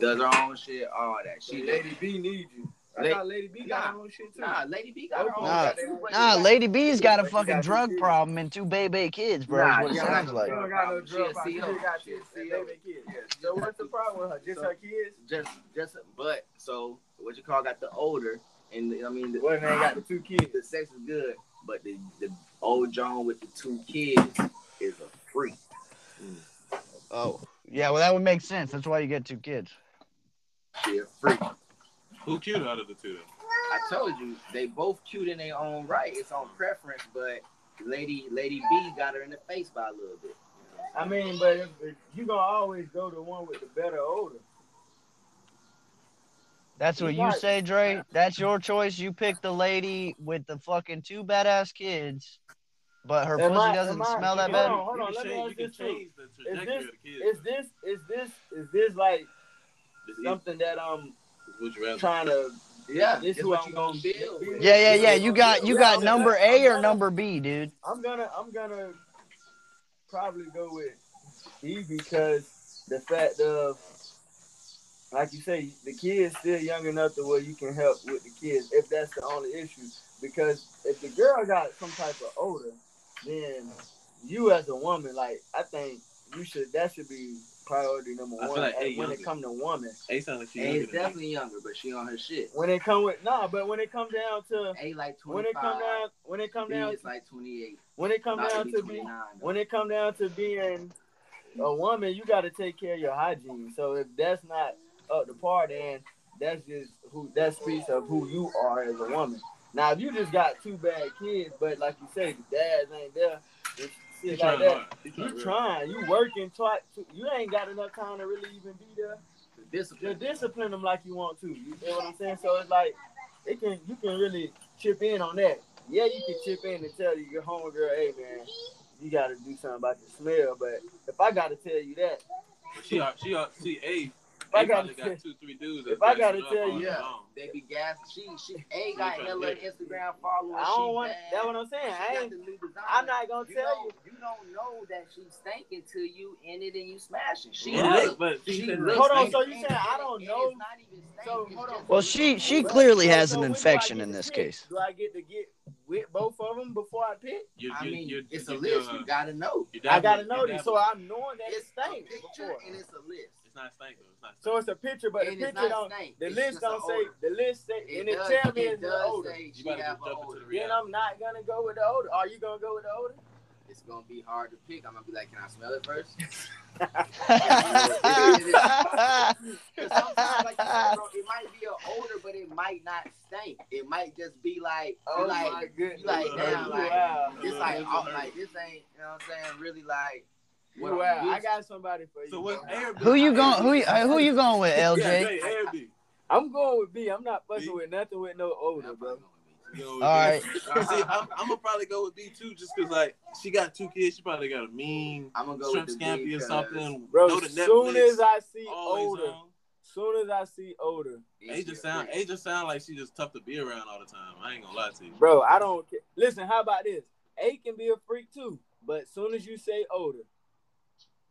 does her own shit, all that. She See, lady, Lady B need you. I Lady- thought Lady B got her own shit too. nah, Lady B got her own Nah, shit Nah, Lady B's got a fucking got drug kids. problem and two baby kids, bro. Nah, is what it sounds got- like. She don't got no drug problem. She got She a two baby kids. So what's the problem with her? Just So- her kids? just, just, but so what you call got the older, and the, I mean, the, Well, they got the two kids. the sex is good, but the the old John with the two kids is a freak. Oh, yeah. Well, that would make sense. That's why you get two kids. She a freak. Who cute out of the two? I told you they both cute in their own right. It's on preference, but Lady Lady B got her in the face by a little bit. I mean, but if, if you gonna always go to one with the better older. That's what you say, Dre. That's your choice. You pick the lady with the fucking two badass kids, but her Am pussy I- doesn't I- smell that hold bad. on, hold on. Let me change- ask you this too. change the trajectory this- the kids. Is this is this is this like It's easy. something that um, I'm Would you rather? trying to? Yeah, This is what you gonna gonna build. be. with. Yeah, yeah, yeah. You got you got Yeah, number A or gonna- number B, dude. I'm gonna I'm gonna probably go with B because the fact of like you say, the kid's still young enough to where you can help with the kids if that's the only issue. Because if the girl got some type of odor, then you as a woman, like I think you should that should be priority number I feel one like And A when it come to woman. A sound like she A younger is than me. definitely younger, but she on her shit. When it come with nah, but when it come down to A like when it come down when it come B down is like 28. when it come About down to be 29, when it come down to being a woman, you got to take care of your hygiene. So if that's not up the par, and that's just who that speaks of who you are as a woman. Now, if you just got two bad kids, but like you say, the dads ain't there, it's He shit trying like that. hard. He trying You trying, you working twice. You ain't got enough time to really even be there. The discipline. discipline them like you want to. You know what I'm saying? So it's like it can you can really chip in on that. Yeah, you can chip in and tell your homegirl, hey man, you got to do something about your smell. But if I got to tell you that, But She are, she are, see, A, I A gotta probably tell- got two, three dudes. if I gotta tell you- Yeah, they be gas. She she A got trying to hella. Instagram followers. I don't want. bad. That's what I'm saying. She I got ain't. the new design. I'm not gonna You tell don't, you. you don't know that she's stinking to you in it and you smashing. She Yeah, look. but she She said looks Hold on, so you and- saying I don't know? Not even So, hold on. Well, she she clearly so- has an when do I infection in this pick? case. Do I get to get with both of them before I pick? you, I mean, you, it's you, a you, list. uh, You gotta know. you I gotta know you this, so. I'm knowing that It's it's a picture before. and it's a list. It's not stank though. It's not So it's a picture, but the And it's picture don't. stank. The It's list don't say. odor. The list say, It and it does, tell me it it's the does older. say You she gotta have just an jump into odor. the Then reality. I'm not gonna go with the older. Are you gonna go with the older? It's gonna be hard to pick. I'm gonna be like, can I smell it first? Sometimes, like you said, bro, it might be an odor, but it might not stink. It might just be like, Oh like, my goodness! like, damn, like, wow. it's like, oh, like this ain't, you know what I'm saying? Really, like, what wow. I'm I got somebody for you. So what's bro. Air who you going? Who you- uh, who you going with, Yeah, LJ? Jay, Air B. I'm going with B. I'm not fucking B? with nothing with no older, bro. You know, All right. See, I'm, I'm gonna probably go with B too, just cause like she got two kids. She probably got a mean I'm gonna go shrimp with the scampi B or 'cause something. Bro, Go to as soon Netflix, as I see older, on. soon as I see older, A just sound A just sound like she just tough to be around all the time. I ain't gonna lie to you. bro. I don't care. Listen, how about this? A can be a freak too, but as soon as you say older,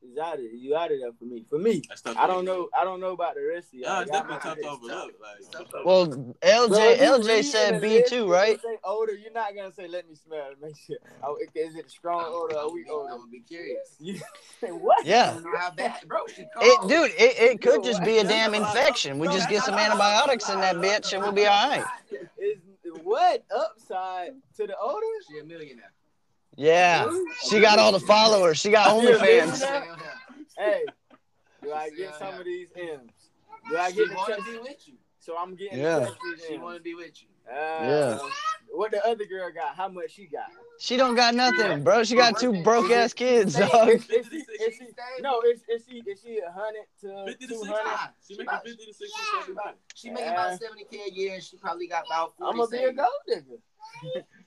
is out of you out of there for me. For me, I don't know. I don't know about the rest of y'all. Nah, it's Y'all definitely might- tough to overlook. Like, It's tough to Well, LJ if you LJ read said B list, two, right? you Say older, you're not gonna say let me smell it. Make sure. Oh, is it a strong odor or a weak I'm odor? gonna be curious. What? Yeah. how bad, bro. It, dude, it, it could just be a damn infection. We just get some antibiotics in that bitch and we'll be all right. Is what upside to the odor? She a millionaire. Yeah. She got all the followers. She got OnlyFans. Yeah. Hey, do I get some of these M's? Do I get the wanna be with you. So I'm getting Yeah. the text these She wanna be with you. Uh, Yeah. What the other girl got? How much she got? She don't got nothing, bro. She got two broke ass kids, dog. Is, is she, is she, no, is, is she is she a hundred to 50 to two 60. She making 50 to 60, 70. She making about seventy k a year, and she probably got about forty. I'm gonna be a gold digger.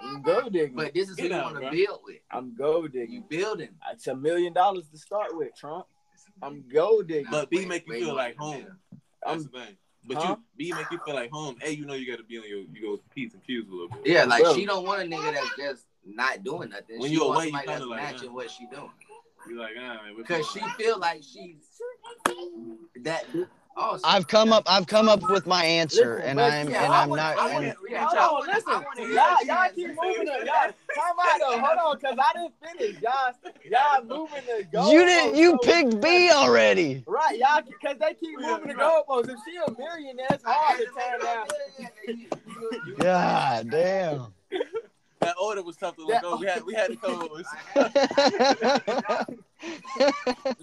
I'm gold digger. But this is who Get you want to build with. I'm gold digging. You building. It's a million dollars to start with, Trump. I'm gold digger. But B Way- make you way feel more like than home. That's I'm the thing. But Huh? you B make you feel like home. A, you know you got to be on your you go P's and Q's a little bit. Yeah, like Bro. she don't want a nigga that's just not doing nothing. When she you wants away, you that's kinda like, matching uh, what she doing. You like, ah man, Cause she feel like she's that. Oh, so- I've come up I've come up with my answer Listen, and I'm see, and I I'm wanna- not I wanna- yeah, Hold on, listen. I wanna hear Y'all, y'all keep moving it. Y'all, come out though. Hold on, cause I didn't finish. Y'all, y'all moving the goalposts. you didn't you so- picked B already. Right, y'all, cause they keep moving the goalposts. If she a millionaire, it's hard to turn down. God damn. That order was tough to look Yeah. over. We had we had to come up with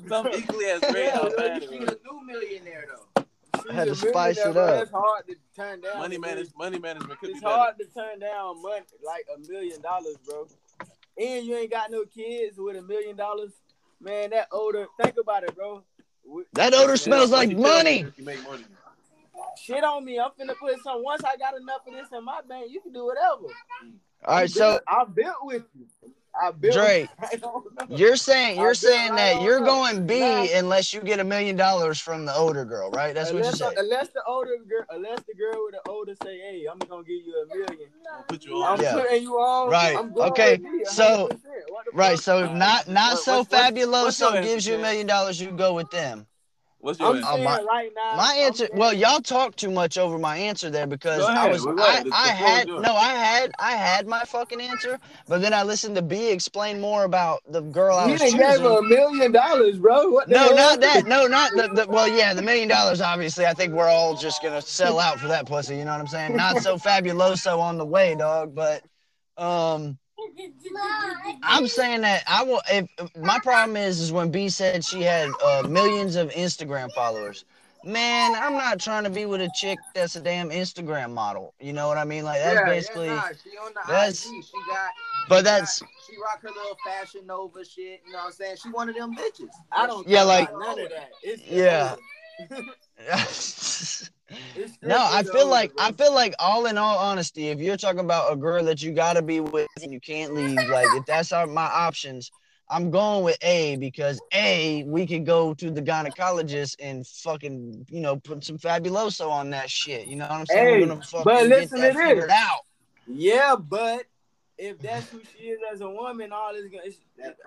some equally as great Yeah, how bro, bad She's it a was. new millionaire though. She's Had to spice it up. It's hard to turn down. Money manage money management could It's be better. hard to turn down money like a million dollars, bro. And you ain't got no kids with a million dollars, man. That odor. Think about it, bro. That odor smells Once like money. You make money. Shit on me. I'm finna put some. Once I got enough of this in my bank, you can do whatever. All right, so I built with you. I built. Drake, I don't know. you're saying you're I'll do it saying right that you're up. going B Nah. unless you get a million dollars from the older girl, right? That's what you unless, say. unless the older girl, unless the girl with the older say, "Hey, I'm gonna give you a million. I'll put you I'm. Yeah. putting you on. Right. I'm going Okay. So- 100%. What the Right, so not not What- so what's- what's- what's gives you a million dollars, you go with them. What's your I'm answer? Oh, my- right now. My answer, well, y'all talk too much over my answer there because Go I was, go I, I the floor is had, no, I had, I had my fucking answer, but then I listened to B explain more about the girl I You was done gave her a million dollars, bro. What No, hell? not that. No, not the, the. Well, yeah, the million dollars. Obviously, I think we're all just gonna sell out for that pussy. You know what I'm saying? Not so fabuloso on the way, dog. But, um, I'm saying that I will. If my problem is, is when B said she had uh, millions of Instagram followers. Man, I'm not trying to be with a chick that's a damn Instagram model. You know what I mean? Like that's Yeah, basically. Yeah, nah, she on the that's- IG. She got. But she that's got- she rock her little fashion Nova shit. You know what I'm saying? She one of them bitches. I don't. Yeah, like- none of that. It's Yeah. It's No, I feel like I feel like all in all honesty, if you're talking about a girl that you gotta be with and you can't leave, like if that's our, my options, I'm going with A because A, we could go to the gynecologist and fucking, you know, put some fabuloso on that shit. You know what I'm saying? Hey, We're gonna fucking but listen to this. out. Yeah, but if that's who she is as a woman, all this gonna it's,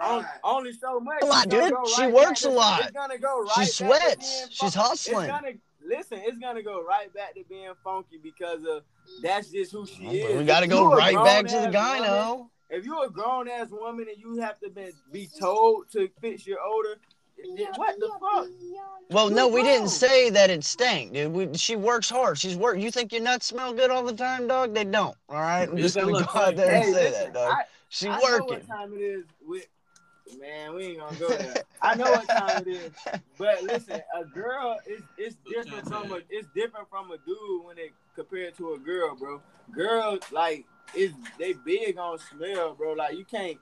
only, only so much. A lot, dude. go She right works back a lot. It's gonna go right. She back to sweats. being She's fun- hustling. It's gonna listen. It's gonna go right back to being funky because of that's just who she is. We gotta If go right back to the grown-ass woman- gyno. If you're a grown ass woman and you have to be, be told to fix your odor, then what the fuck? Well, no, we didn't say that it stank, dude. We, she works hard. She's work. You think your nuts smell good all the time, dog? They don't. All right, I'm just gonna go out there and Hey, say listen, that, dog. I, She I know working. what time it is. With man, we ain't gonna go there. I know what time it is. But listen, a girl is it's different from a it's different from a dude when it compared to a girl, bro. Girls like is they big on smell, bro. Like you can't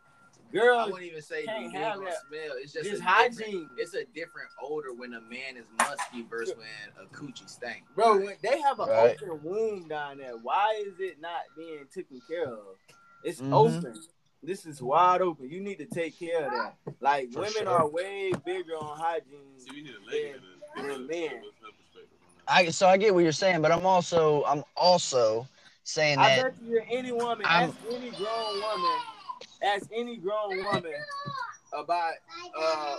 I wouldn't even say can't big have that. smell. It's just Just hygiene. It's a different odor when a man is musky versus when a coochie stank. bro, when they have an Right. open wound down there, why is it not being taken care of? It's Mhm. open. This is wide open. You need to take care of that. Like For women sure. are way bigger on hygiene See, we need a than men. I so I get what you're saying, but I'm also I'm also saying I that bet you any woman, I'm- ask any grown woman, ask any grown woman about uh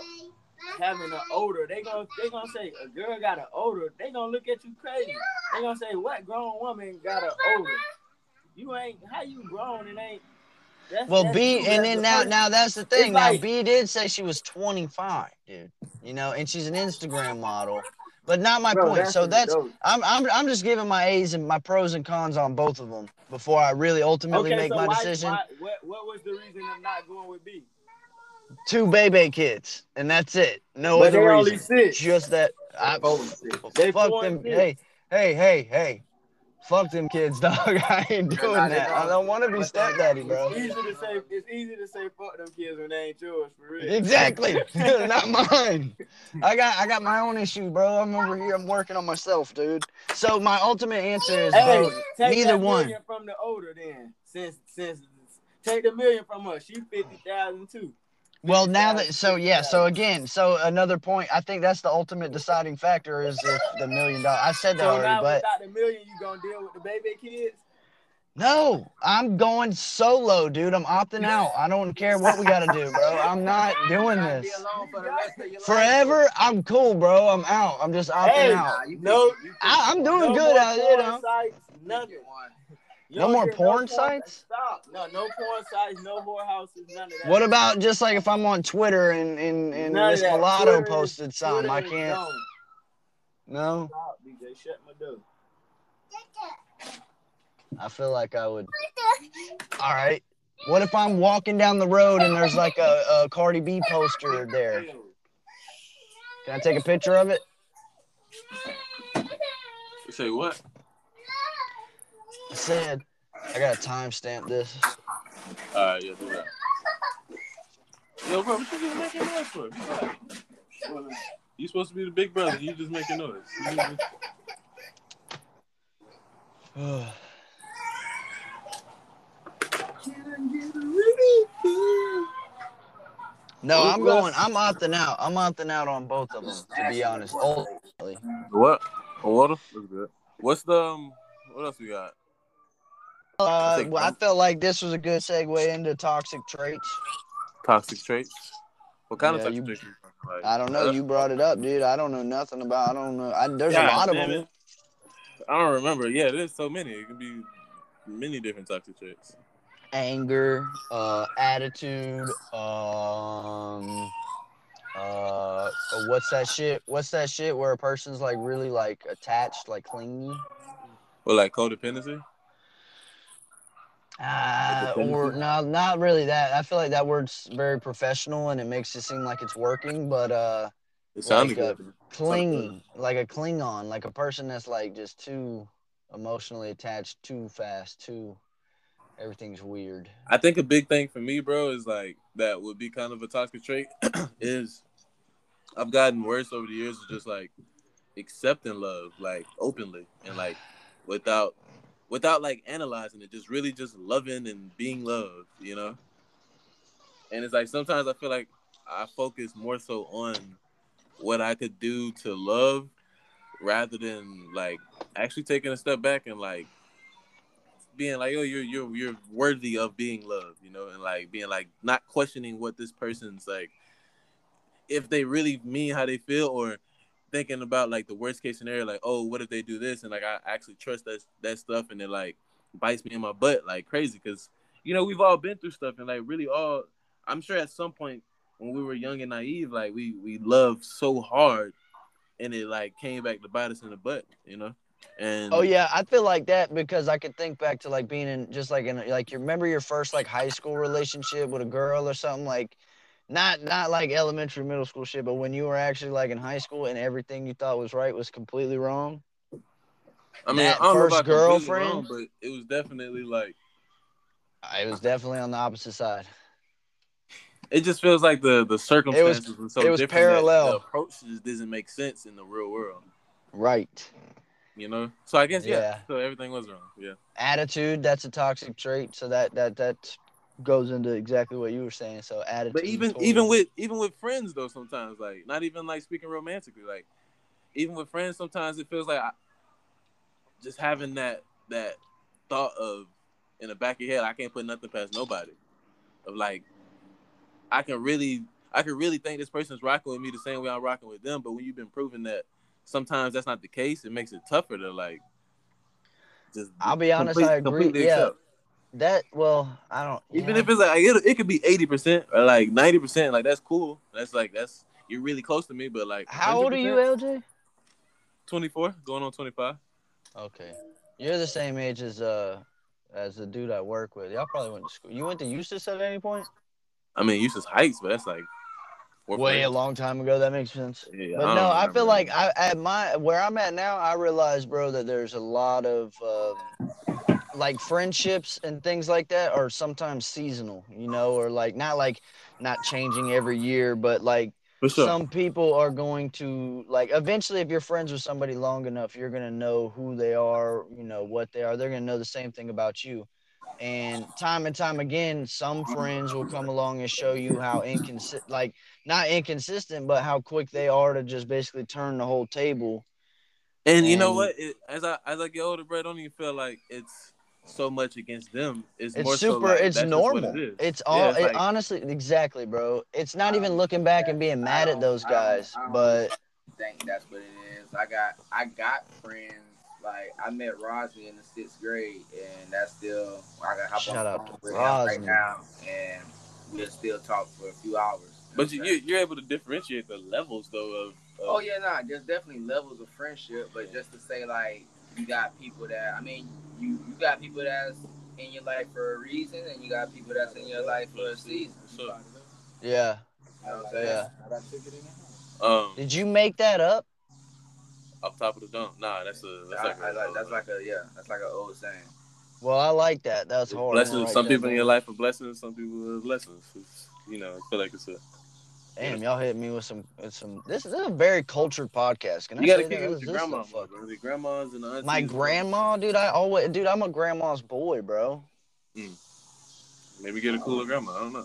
having an odor. They gonna they gonna say a girl got an odor. They gonna look at you crazy. They gonna say what grown woman got an odor? You ain't how you grown and ain't. That's, well that's B and then now person. now that's the thing. like- now B did say she was 25, dude. You know, and she's an Instagram model. But not my Bro, point. So that's adult. I'm, I'm I'm just giving my A's and my pros and cons on both of them before I really ultimately make so my why- decision. why- what, what was the reason of not going with B? Two baby kids, and that's it. No But other reason. only six. Just that. I, Four and six. They fuck them. six. Hey, hey, hey, hey. Fuck them kids, dog. I ain't doing that. I don't. want to be stepdaddy, bro. It's easy to say. It's easy to say fuck them kids when they ain't yours for real. Exactly. Not mine. I got I got my own issue, bro. I'm over here. I'm working on myself, dude. So my ultimate answer is Hey, bro, take neither one. million from the older then. Since since take the million from her. She fifty thousand too. Well, now that so yeah, so again, so another point. I think that's the ultimate deciding factor is if the million dollar. I said that So already, but without the million, you gonna deal with the baby kids? no, I'm going solo, dude. I'm opting out. I don't care what we gotta do, bro. I'm not doing this for the rest of your life. forever. I'm cool, bro. I'm out. I'm just opting Hey, out. Nah, you No, pick- you pick I, I'm doing no good more out you know. sites, nothing. One. You No more get porn porn- sites? Stop. No, no porn sites, no whorehouses, none of that. What about just like if I'm on Twitter and and, and None of Miss that. Mulatto Twitter posted something? I Twitter is can't. gone. No, Stop, DJ. Shut my door. I feel like I would. All right. What if I'm walking down the road and there's like a, a Cardi B poster there? Can I take a picture of it? You say what? I said I gotta timestamp this. All right, yeah, do that. Yo, bro, what you just making noise for? Be. You supposed to be the big brother. You just making noise. You just- no, I'm going. I'm opting out. I'm opting out on both of them. To be honest, ultimately. What? Water? That's good. What's the um? What else we got? Uh, well, I felt like this was a good segue into toxic traits. Toxic traits. What kind Yeah, of toxic you- traits? you? I don't know. You brought it up, dude. I don't know nothing about. I don't know. I, there's a lot of them. it. I don't remember. Yeah, there's so many. It can be many different toxic traits. anger, uh, attitude, um, uh, what's that shit? What's that shit where a person's like really like attached, like clingy? Well, like codependency. Uh, or no, not really that. I feel like that word's very professional and it makes it seem like it's working, but uh, It sounded Like, good. clingy, like a Klingon, like a person that's like just too emotionally attached, too fast, too. Everything's weird. I think a big thing for me, bro, is like that would be kind of a toxic trait. is I've gotten worse over the years of just like accepting love, like openly and like without without like analyzing it, just really just loving and being loved, you know. And it's like sometimes I feel like I focus more so on what I could do to love rather than like actually taking a step back and like being like, oh, you're you're you're worthy of being loved, you know, and like being like not questioning what this person's like, if they really mean how they feel, or thinking about like the worst case scenario, like, oh, what if they do this, and like I actually trust that that stuff, and it like bites me in my butt like crazy, because you know we've all been through stuff, and like really all, I'm sure at some point when we were young and naive, like we we loved so hard, and it like came back to bite us in the butt, you know. And Oh yeah, I feel like that because I could think back to like being in just like in like you remember your first like high school relationship with a girl or something like not not like elementary middle school shit, but when you were actually like in high school and everything you thought was right was completely wrong. I mean, that I first girlfriend- wrong, but it was definitely like I was definitely on the opposite side. it just feels like the the circumstances were so it was different. parallel. The approach just doesn't make sense in the real world, Right. you know. So I guess yeah. Yeah. So everything was wrong. Yeah. Attitude, that's a toxic trait. So that that that goes into exactly what you were saying. So attitude. But even even with even with friends though, sometimes like not even like speaking romantically, like even with friends, sometimes it feels like I, just having that that thought of in the back of your head, I can't put nothing past nobody. Of like, I can really, I can really think this person's rocking with me the same way I'm rocking with them. But when you've been proving that sometimes that's not the case, it makes it tougher to like. Just I'll be honest, complete- I agree. Yeah, accept. That well, I don't. Even if it's like it, it could be eighty percent or like ninety percent, like that's cool. That's like that's you're really close to me. But like, how old are you, LJ? Twenty four, going on twenty five. Okay, you're the same age as uh as the dude I work with. Y'all probably went to school. You went to Eustis at any point? I mean, Eustis Heights, but that's like Way grade. a long time ago. That makes sense. Yeah, But don't no, I feel like I at my where I'm at now, I realize, bro, that there's a lot of um, like friendships and things like that are sometimes seasonal, you know, or like not like not changing every year, but like some people are going to like eventually if you're friends with somebody long enough, you're gonna know who they are, you know, what they are. They're gonna know the same thing about you. And time and time again, some friends will come along and show you how inconsistent, like not inconsistent, but how quick they are to just basically turn the whole table. and you know what? It, as I as I get older, bro, I don't even feel like it's so much against them. It's, It's more so super. like, it's that's just normal. it is. It's Yeah, all. it's it, like- honestly, exactly, bro. It's not even um, looking back and being mad at those I don't- guys, I don't but think that's what it is. I got I got friends like I met Rosny in the sixth grade, and that's still I got hop Shout on the out phone to with right now, and we'll still talk for a few hours. but you, you you're able to differentiate the levels though of. of Oh yeah, nah. There's definitely levels of friendship, but just to say like you got people that I mean, you you got people that's in your life for a reason, and you got people that's in your life for a season. So, yeah. You know what I'm saying? Yeah. um, Did you make that up? off top of the dome, nah, that's a that's I, like, I a- like that's like a yeah, that's like an old saying. Well, I like that. That's hard. I'm blessings. write Some that people in your life are blessings. Some people are lessons. It's, you know, I feel like it's a. Damn, y'all hit me with some with some. This, this is a very cultured podcast. Can I You gotta say kick that? it with your grandma, the fuck- The grandmas and the aunties. My grandma, dude. I always, dude. I'm a grandma's boy, bro. Maybe get a cooler grandma. I don't know.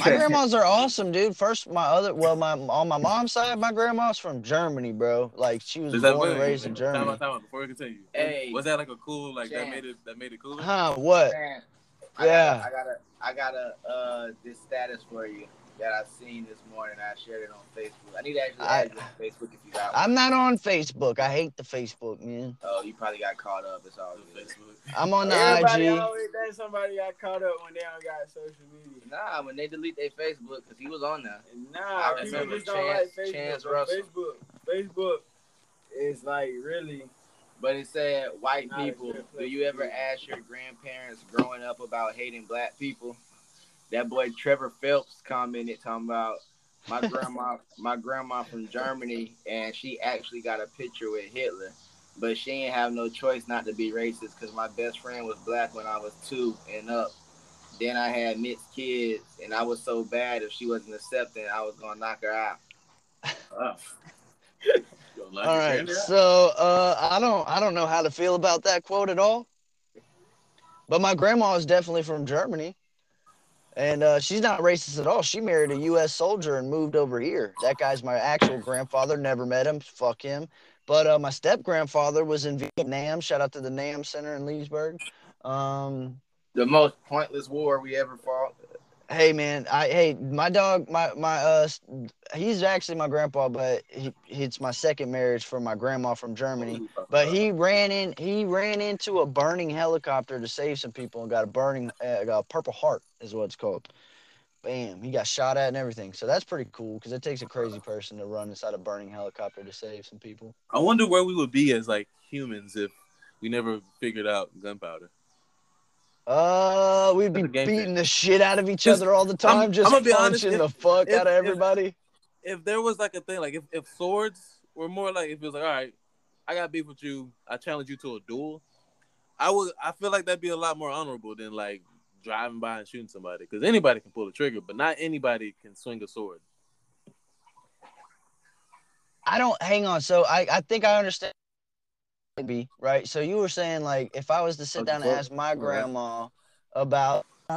My grandmas are awesome, dude. First, my other, well, my on my mom's side, my grandma's from Germany, bro. Like she was born and raised in wait, Time Germany. time. Before we continue, Hey. was that like a cool like that made it that made it cooler? Huh? What? Man, I Yeah. Got a, I got a, I got a, uh, this status for you that I seen this morning. I shared it on Facebook. I need to actually I- add you on Facebook if you got one. I'm not on Facebook. I hate the Facebook, man. Oh, you probably got caught up. It's all good. Facebook. I'm on the Everybody IG. always think somebody got caught up when they don't got social media. Nah, when they delete their Facebook, because he was on there. Nah, I people remember just don't Chance- like Facebook. Chance Russell. Facebook, Facebook is like really. But it said, white people, do you ever ask your grandparents growing up about hating black people? That boy Trevor Phelps commented talking about my grandma, my grandma from Germany, and she actually got a picture with Hitler, but she ain't have no choice not to be racist because my best friend was black when I was two and up. Then I had mixed kids, and I was so bad if she wasn't accepting, I was gonna knock her out. You don't like All your right, granddad? so uh, I don't, I don't know how to feel about that quote at all. But my grandma is definitely from Germany, and uh, she's not racist at all. She married a U.S. soldier and moved over here. That guy's my actual grandfather. Never met him. Fuck him. But uh, my step grandfather was in Vietnam. Shout out to the Nam Center in Leesburg. Um, The most pointless war we ever fought. Hey man, I hey my dog, my my uh, he's actually my grandpa, but he, it's my second marriage for my grandma from Germany. But he ran in. He ran into a burning helicopter to save some people and got a burning, uh, got a Purple Heart is what it's called. Bam! He got shot at and everything. So that's pretty cool because it takes a crazy person to run inside a burning helicopter to save some people. I wonder where we would be as like humans if we never figured out gunpowder. Uh, we'd be That's a game beating the shit out of each Just- other all the time, I'm- just I'm gonna be honest, punching if- the fuck if- out of if- everybody. If there was like a thing, like if, if swords were more like if it was like, all right, I got beef with you, I challenge you to a duel. I would. I feel like that'd be a lot more honorable than like driving by and shooting somebody because anybody can pull a trigger, but not anybody can swing a sword. I don't hang on. So I, I think I understand. Maybe right. So you were saying like if I was to sit down and ask my grandma about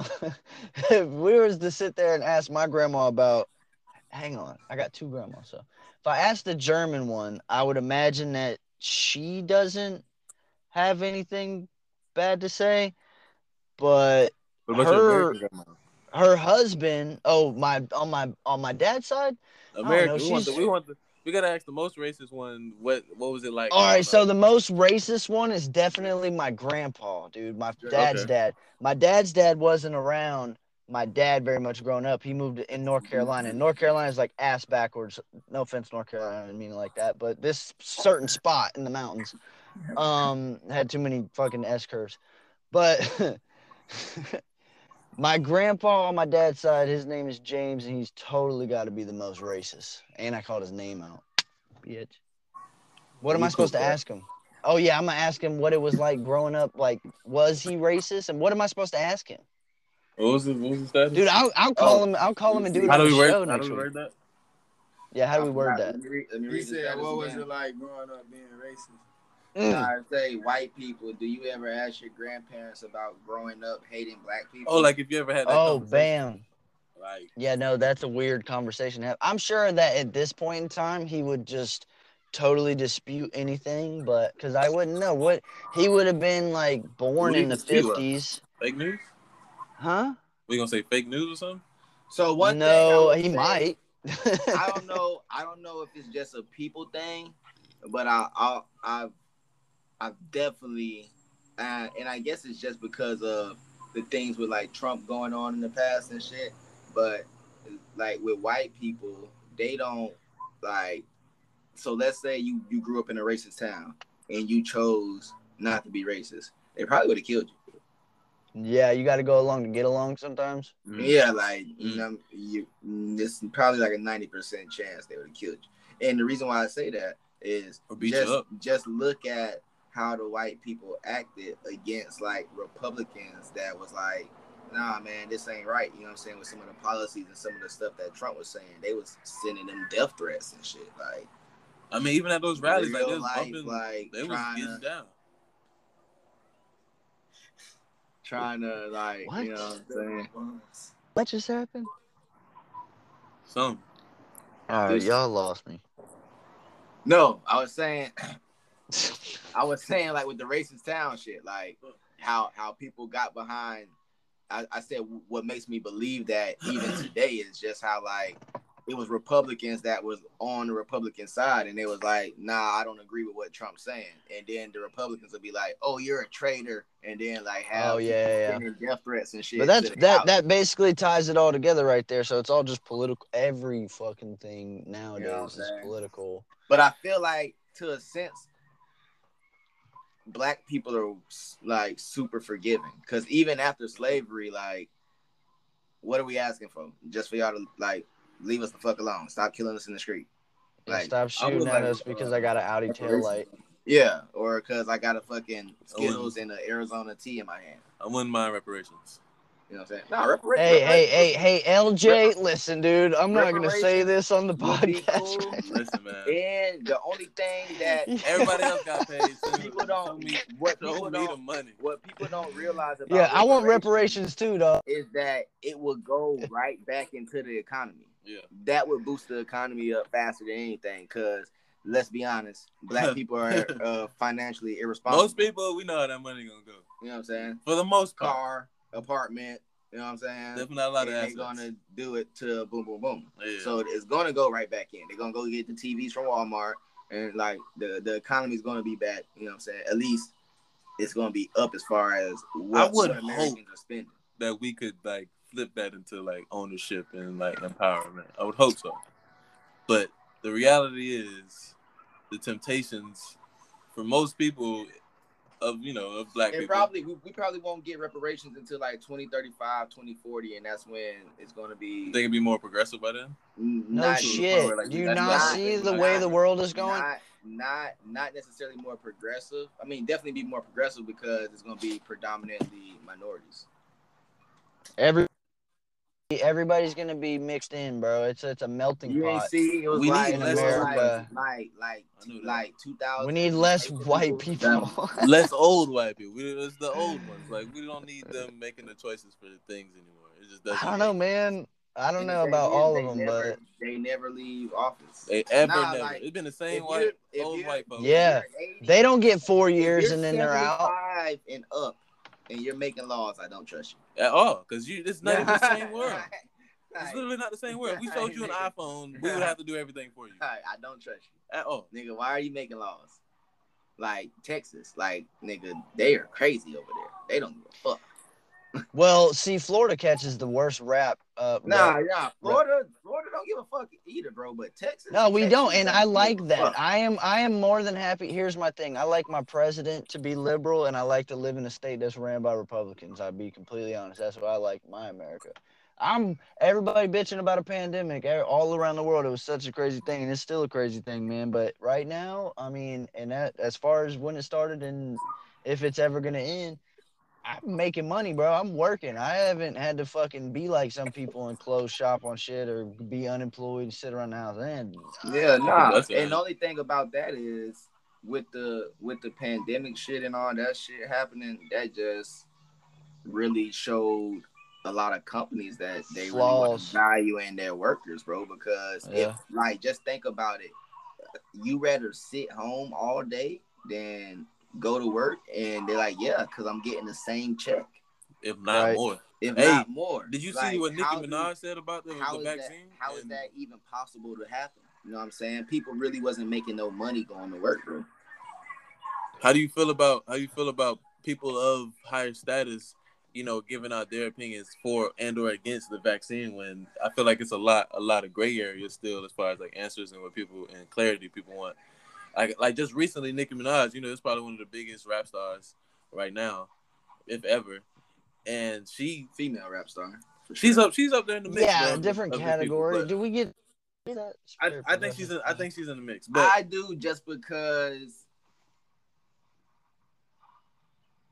if we was to sit there and ask my grandma about hang on. I got two grandmas. So if I ask the German one, I would imagine that she doesn't have anything bad to say. But What about your Her- her husband, oh my on my on my dad's side. American. we want the, we want the, we gotta ask the most racist one. What what was it like? All right, so the most racist one is definitely my grandpa, dude. My dad's Okay. dad. My dad's dad wasn't around. My dad very much growing up. He moved in North Carolina. And North Carolina is like ass backwards. No offense, North Carolina, I didn't mean it like that. But this certain spot in the mountains um had too many fucking S curves. But my grandpa on my dad's side, his name is James, and he's totally got to be the most racist. And I called his name out, bitch. What am I supposed to cool, ask him? Oh yeah, I'm gonna ask him what it was like growing up. Like, was he racist? And what am I supposed to ask him, What was his, what was his status? dude? I'll, I'll oh. call Oh. him. I'll call him and do it how do the we word? show How do we word that? Yeah, how do we word that? Let me read, let me He said, "What was it like growing up being racist?" Mm. I say, white people, do you ever ask your grandparents about growing up hating black people? Oh, like if you ever had that. Oh, bam. Like Yeah, no, that's a weird conversation to have. I'm sure that at this point in time, he would just totally dispute anything, but because I wouldn't know what he would have been like born What do you in the uh? 50s, fake news? huh? We gonna say fake news or something? so one no, thing he say- might. I don't know. I don't know if it's just a people thing, but I, I, I've, I've definitely, uh, and I guess it's just because of the things with like Trump going on in the past and shit. But like with white people, they don't like. So let's say you you grew up in a racist town and you chose not to be racist, they probably would have killed you. Yeah, you got to go along to get along sometimes. Yeah, like you Mm. know, you it's probably like a ninety percent chance they would have killed you. And the reason why I say that is Or beat just you up. just look at how the white people acted against like Republicans that was like, nah man, this ain't right. You know what I'm saying? With some of the policies and some of the stuff that Trump was saying, they was sending them death threats and shit. Like I mean, even at those rallies, like they real was life, bumping, like they was trying getting to down. trying to like What? you know what I'm saying? What just happened? Some. All right, This- y'all lost me. No, I was saying I was saying like with the racist town shit, like how how people got behind. I, I said what makes me believe that even today is just how like it was Republicans that was on the Republican side, and they was like, "Nah, I don't agree with what Trump's saying," and then the Republicans would be like, "Oh, you're a traitor," and then like have Oh, yeah, yeah, death threats and shit. But that's that that basically ties it all together right there. So it's all just political. Every fucking thing nowadays is political. But I feel like, to a sense, black people are like super forgiving because even after slavery, like, what are we asking for? Just for y'all to like leave us the fuck alone, stop killing us in the street. Like, stop shooting was at like, us because I got an Audi tail light. Yeah, or because I got a fucking Skittles and an Arizona tea in my hand. I wouldn't mind reparations. You know what I'm saying? No, reparations. Hey, hey, hey, hey, LJ, listen, dude. I'm not gonna say this on the would be podcast. cool. right Listen, man. And the only thing that. Everybody else got paid. Too. People don't- Show me, what show people me the don't- money. what people don't realize about Yeah, I want reparations too, though. is that it will go right back into the economy. Yeah. That would boost the economy up faster than anything. Because let's be honest, black people are uh, financially irresponsible. Most people, we know how that money gonna go. you know what I'm saying? For the most part, Car, apartment. You know what I'm saying? definitely not a lot and of they're gonna do it to boom, boom, boom. Yeah. So it's gonna go right back in. They're gonna go get the TVs from Walmart, and like the the economy's gonna be back. You know what I'm saying? At least it's gonna be up as far as what, I would what Americans are spending. that we could like flip that into like ownership and like empowerment. I would hope so. But the reality is the temptations for most people of you know of black And people. probably we, we probably won't get reparations until like 2035, 2040, and that's when it's gonna be they can be more progressive by then. No not, shit. like, Do you not not- see the not- way the world is going? Not, not not necessarily more progressive. I mean, definitely be more progressive because it's gonna be predominantly minorities. Every everybody's gonna be mixed in, bro. It's it's a melting You ain't pot. see it was We like, need it was America. like like like I knew that. like 2000. We need less white people. Less old white people. We, it's the old ones. Like we don't need them making the choices for the things anymore. It just doesn't. I don't know, man. I don't know thing about is, all they of them, never, but they never leave office. They ever Nah, never. like, it's been the same white if old white folks. Yeah. 80, they don't get four years and then they're out. Five and up, and you're making laws. I don't trust you. at all because you. It's not even the same world. It's literally not the same world. If we showed you an iPhone, we would have to do everything for you I I don't trust you. at all. Nigga, why are you making laws? Like Texas, like nigga, they are crazy over there. They don't give a fuck. Well, see, Florida catches the worst rap. Uh, Nah, rap. nah. Florida, Florida don't give a fuck either, bro. But Texas. No, we Texas don't, and I like that. fuck. I am, I am more than happy. Here's my thing: I like my president to be liberal, and I like to live in a state that's ran by Republicans. I'll be completely honest. That's what I like my America. I'm everybody bitching about a pandemic all around the world. It was such a crazy thing, and it's still a crazy thing, man. But right now, I mean, and that as far as when it started and if it's ever gonna end, I'm making money, bro. I'm working. I haven't had to fucking be like some people and close shop on shit or be unemployed and sit around the house. And Yeah, nah. And the only thing about that is with the with the pandemic shit and all that shit happening, that just really showed a lot of companies that they really Flaws. wasn't valuing their workers, bro. Because Yeah. if like just think about it, you rather sit home all day than go to work, and they're like, yeah, because I'm getting the same check, If not Right. more. if Hey, not more. Did you see Like, what Nicki how do- Minaj said about the, how the is that vaccine? how is And that even possible to happen? You know what I'm saying? People really wasn't making no money going to work, bro. How do you feel about how you feel about people of higher status, you know, giving out their opinions for and or against the vaccine when I feel like it's a lot a lot of gray area still as far as like answers and what people and clarity people want. Like like just recently Nicki Minaj, you know, is probably one of the biggest rap stars right now, if ever. And she Female rap star. for she's sure. up she's up there in the mix. yeah, bro, different of the people, category. Do we get? I, I think she's in, I think she's in the mix. But I do just because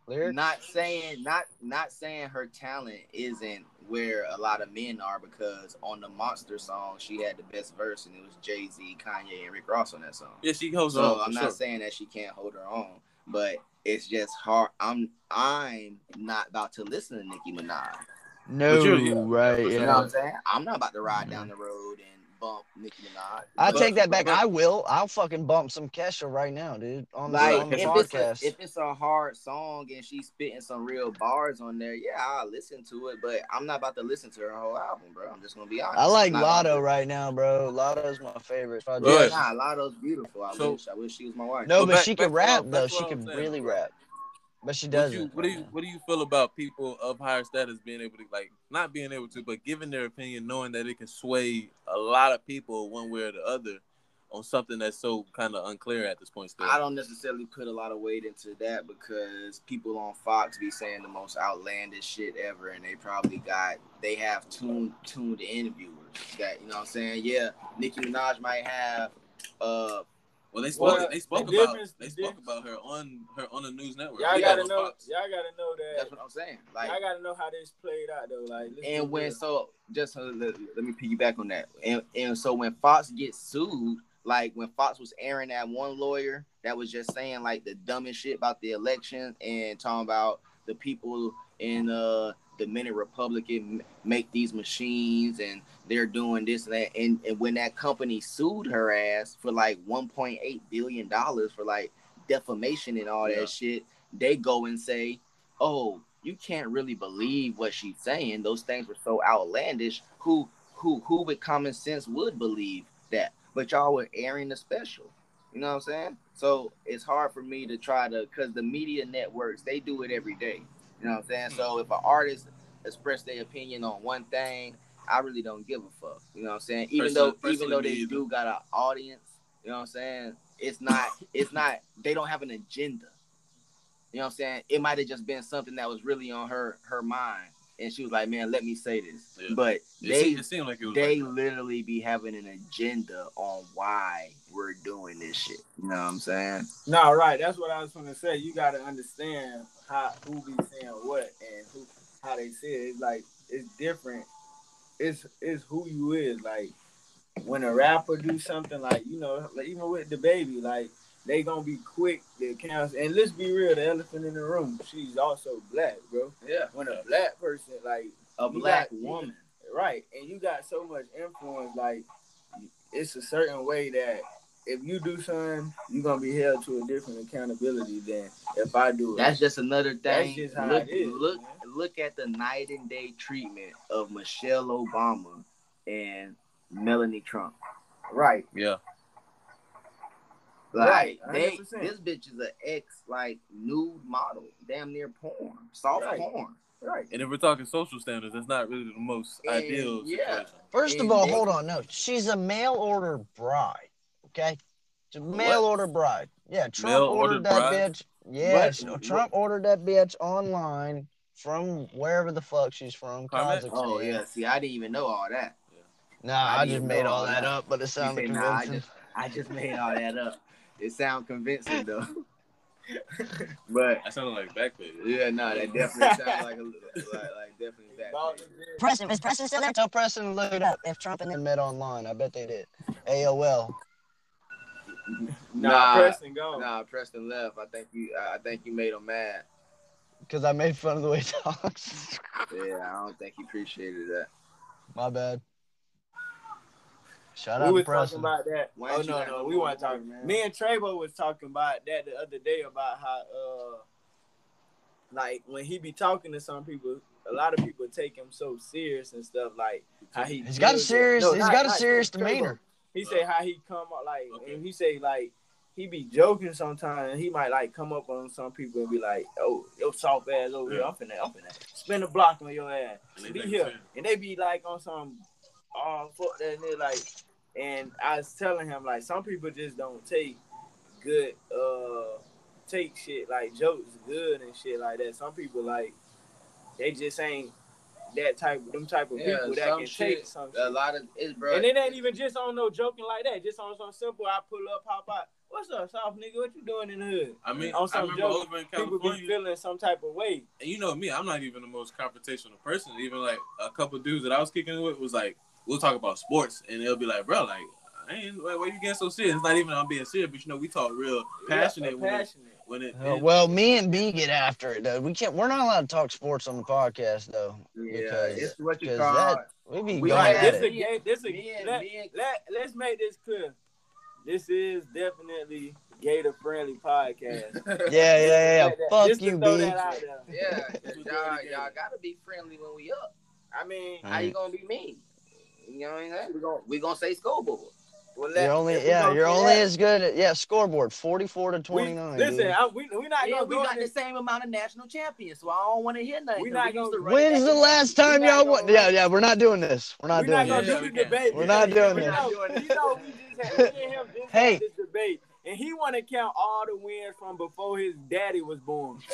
Lyrics? not saying not not saying her talent isn't where a lot of men are because on the Monster song she had the best verse and it was Jay Z, Kanye, and Rick Ross on that song. yeah, she holds So on. for I'm not sure. saying that she can't hold her own, but it's just hard. I'm I'm not about to listen to Nicki Minaj. No, you're- yeah, right? You Yeah. know what I'm saying? I'm not about to ride down the road and bump Nicki Minaj. I But- take that back. but- I will. I'll fucking bump some Kesha right now, dude. On the, Like on the if podcast. it's, a, if it's a hard song and she's spitting some real bars on there, yeah, I'll listen to it. But I'm not about to listen to her whole album, bro. I'm just gonna be honest. I like I'm not about Latto to- right now, bro. Latto's my favorite. Right. Yeah, nah, Latto's beautiful. I So- wish. I wish she was my wife. No, Well, but back- she can rap though. She can really rap, but she doesn't. you, what do you what do you feel about people of higher status being able to like not being able to, but giving their opinion, knowing that it can sway a lot of people one way or the other on something that's so kind of unclear at this point still. I don't necessarily put a lot of weight into that because people on Fox be saying the most outlandish shit ever, and they probably got they have tuned tuned interviewers that you know what I'm saying. Yeah, Nicki Minaj might have uh well, they spoke Well, they spoke the about they spoke about her on her on the news network. Y'all Yeah, gotta know. Fox. Y'all gotta know that. that's what I'm saying. Like y'all gotta know how this played out though. Like, and when real. so just uh, let, let me piggyback on that and, and so when fox gets sued like when fox was airing that one lawyer that was just saying like the dumbest shit about the election and talking about the people in uh the minute republican make these machines and they're doing this and that and, and when that company sued her ass for like 1.8 billion dollars for like defamation and all Yeah. that shit they go and say oh, you can't really believe what she's saying. Those things were so outlandish. Who who who with common sense would believe that? But y'all were airing the special. You know what I'm saying? So it's hard for me to try to because the media networks they do it every day. You know what I'm saying? So if an artist express their opinion on one thing, I really don't give a fuck. You know what I'm saying? Even Personally- though even though they either. do got an audience, you know what I'm saying? It's not it's not they don't have an agenda. You know what I'm saying? It might have just been something that was really on her her mind, and she was like, "Man, let me say this." Yeah. But It, they seemed, it seemed like it was they like literally be having an agenda on why we're doing this shit. You know what I'm saying? No, right. That's what I was gonna say. You gotta understand how who be saying what and who how they say it. It's like it's different. It's it's who you is. Like when a rapper do something like you know, like even with the baby, like they gonna be quick to cancel. And let's be real, the elephant in the room. She's also black, bro. Yeah. When a black person like A black got- woman. right, and you got so much influence. Like it's a certain way that if you do something, you're gonna be held to a different accountability than if I do it. That's just another That's thing. just how look, it is, look, man. look at the night and day treatment of Michelle Obama and Melanie Trump. right. Yeah. Like Right, they, this bitch is an ex like nude model, damn near porn, soft Right. porn. Right. And if we're talking social standards, that's not really the most And, ideal yeah. situation. First of all, they- hold on. No, she's a mail order bride. Okay, it's a mail order bride. Yeah, Trump Mail ordered ordered that bride? bitch. Yes, What? Trump ordered that bitch online from wherever the fuck she's from, Kazakhstan. Oh yeah, see, I didn't even know all that. Nah, I I, just made all all that that. up, but it sounded say, nah, I convincing. I just made all that up. It sounds convincing though. but That sounded like Backpage. yeah, no, that definitely sounds like a like, like definitely back. Preston, is Preston still there? Tell Preston to look it up. If Trump and them met online, I bet they did. AOL. Nah, Nah, Preston gone. Nah, Preston left. I think you. I think you made him mad. Because I made fun of the way he talks. Yeah, I don't think he appreciated that. My bad. Shout we out to was talking about that. Why oh no, no, no we more weren't talking. work, man? Me and Travo was talking about that the other day about how, uh, like when he be talking to some people, a lot of people take him so serious and stuff. Like how he He's got a serious. No, he's not- got a serious Travo. demeanor. He say how he come up like, Okay. and he say like he be joking sometimes. He might like come up on some people and be like, "Oh, yo, soft ass over here, Yeah. I'm finna, I'm finna spin a block on your ass, And be here," and they be like on some, oh fuck that, and they like, and I was telling him like some people just don't take good, uh, take shit like jokes good and shit like that. Some people like they just ain't that type, them type of Yeah, people that some can shit, take some A shit. lot of it's bro. And it ain't even just on no joking like that. Just on some simple, I pull up, pop out. What's up, soft nigga? What you doing in the hood? I mean, On I some remember joke, over in People be feeling some type of way. and you know me, I'm not even the most confrontational person. Even like a couple dudes that I was kicking with was like, we'll talk about sports, and they'll be like, bro, like, I ain't, why, why you getting so serious? It's not even I'm being serious, but you know, we talk real passionate Yeah, passionate. When it. Uh, it- well, me and B get after it though. We can't. We're not allowed to talk sports on the podcast though. yeah, because- it's what you because call. that- We be We going like at this it. a gay, this a Me and- let, me let, let's make this clear. This is definitely gator friendly podcast. Yeah, yeah, yeah. yeah. Like. Fuck Just you, B. that out there. Yeah, We do y'all, y'all gotta be friendly when we up. I mean, How you gonna be mean? You know what I'm saying? We gonna we gonna say scoreboard. Well, You're only yeah. gonna You're only that, as good. At, yeah, scoreboard forty-four to we- twenty-nine. Listen, dude. I, we we not Yeah, gonna we go got the same amount of national champions, so I don't want to hear nothing. We 'cause not used to gonna- run When's back the last time y'all gonna won? Yeah, yeah. We're not doing this. We're not doing We're doing gonna this. Do the debate. We're not doing this. You know, we just had, me and Hey. this debate, and he want to count all the wins from before his daddy was born.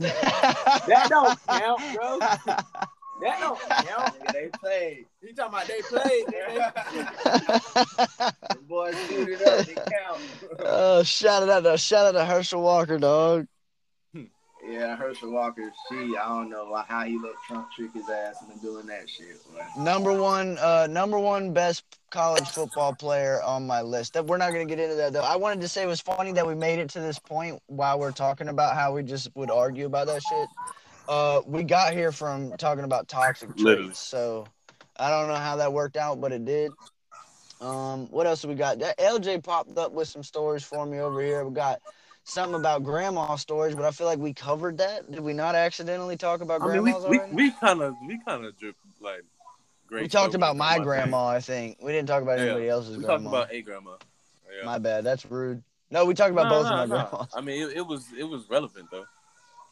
That don't count, bro. That don't count. They played. He talking about they played. nigga. The boys suited up. They count. Oh, shout out to shout out to Herschel Walker, dog. Yeah, Herschel Walker. She, I don't know how he let Trump trick his ass into doing that shit. boy. Number one, uh, number one best college football player on my list. That we're not gonna get into that though. I wanted to say it was funny that we made it to this point while we're talking about how we just would argue about that shit. Uh, we got here from talking about toxic traits, so I don't know how that worked out, but it did. Um, what else we got? That LJ popped up with some stories for me over here. We got something about grandma stories, but I feel like we covered that. Did we not accidentally talk about I grandmas we already? we kind of we kind of drip like great. We talked about my thing. grandma, I think. We didn't talk about Yeah. anybody else's We grandma. talked about a grandma. Yeah. My bad. That's rude. No, we talked about No, both no, of my no. grandmas. I mean, it, it was it was relevant though.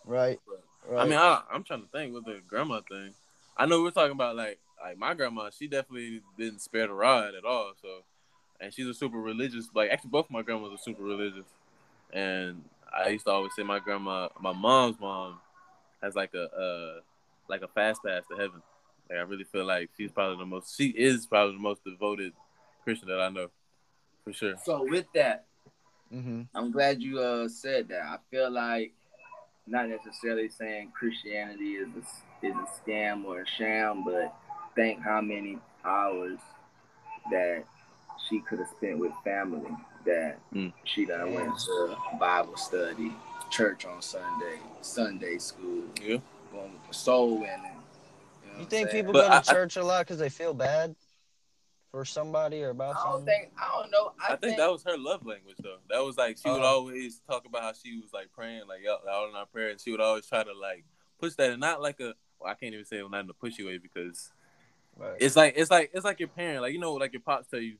Right. Right. I mean, I, I'm trying to think with the grandma thing. I know we're talking about like like my grandma. She definitely didn't spare the rod at all. So, and she's a super religious. Like actually, both my grandmas are super religious. And I used to always say my grandma, my mom's mom, has like a uh like a fast pass to heaven. Like I really feel like she's probably the most. She is probably the most devoted Christian that I know, for sure. So with that, hmm I'm glad you uh said that. I feel like not necessarily saying Christianity is a, is a scam or a sham, but think how many hours that she could have spent with family that Mm. she done went to Bible study, church on Sunday, Sunday school, Yeah. going soul winning. You know You think saying? people But go to I- I- church a lot because they feel bad for somebody or about something. I don't something? think I don't know. I, I think that was her love language though. That was like she would Oh. always talk about how she was like praying, like out out in our prayer, and she would always try to like push that, and not like a. Well, I can't even say it not in a pushy way because Right. it's like it's like it's like your parent, like you know, like your pops tell you,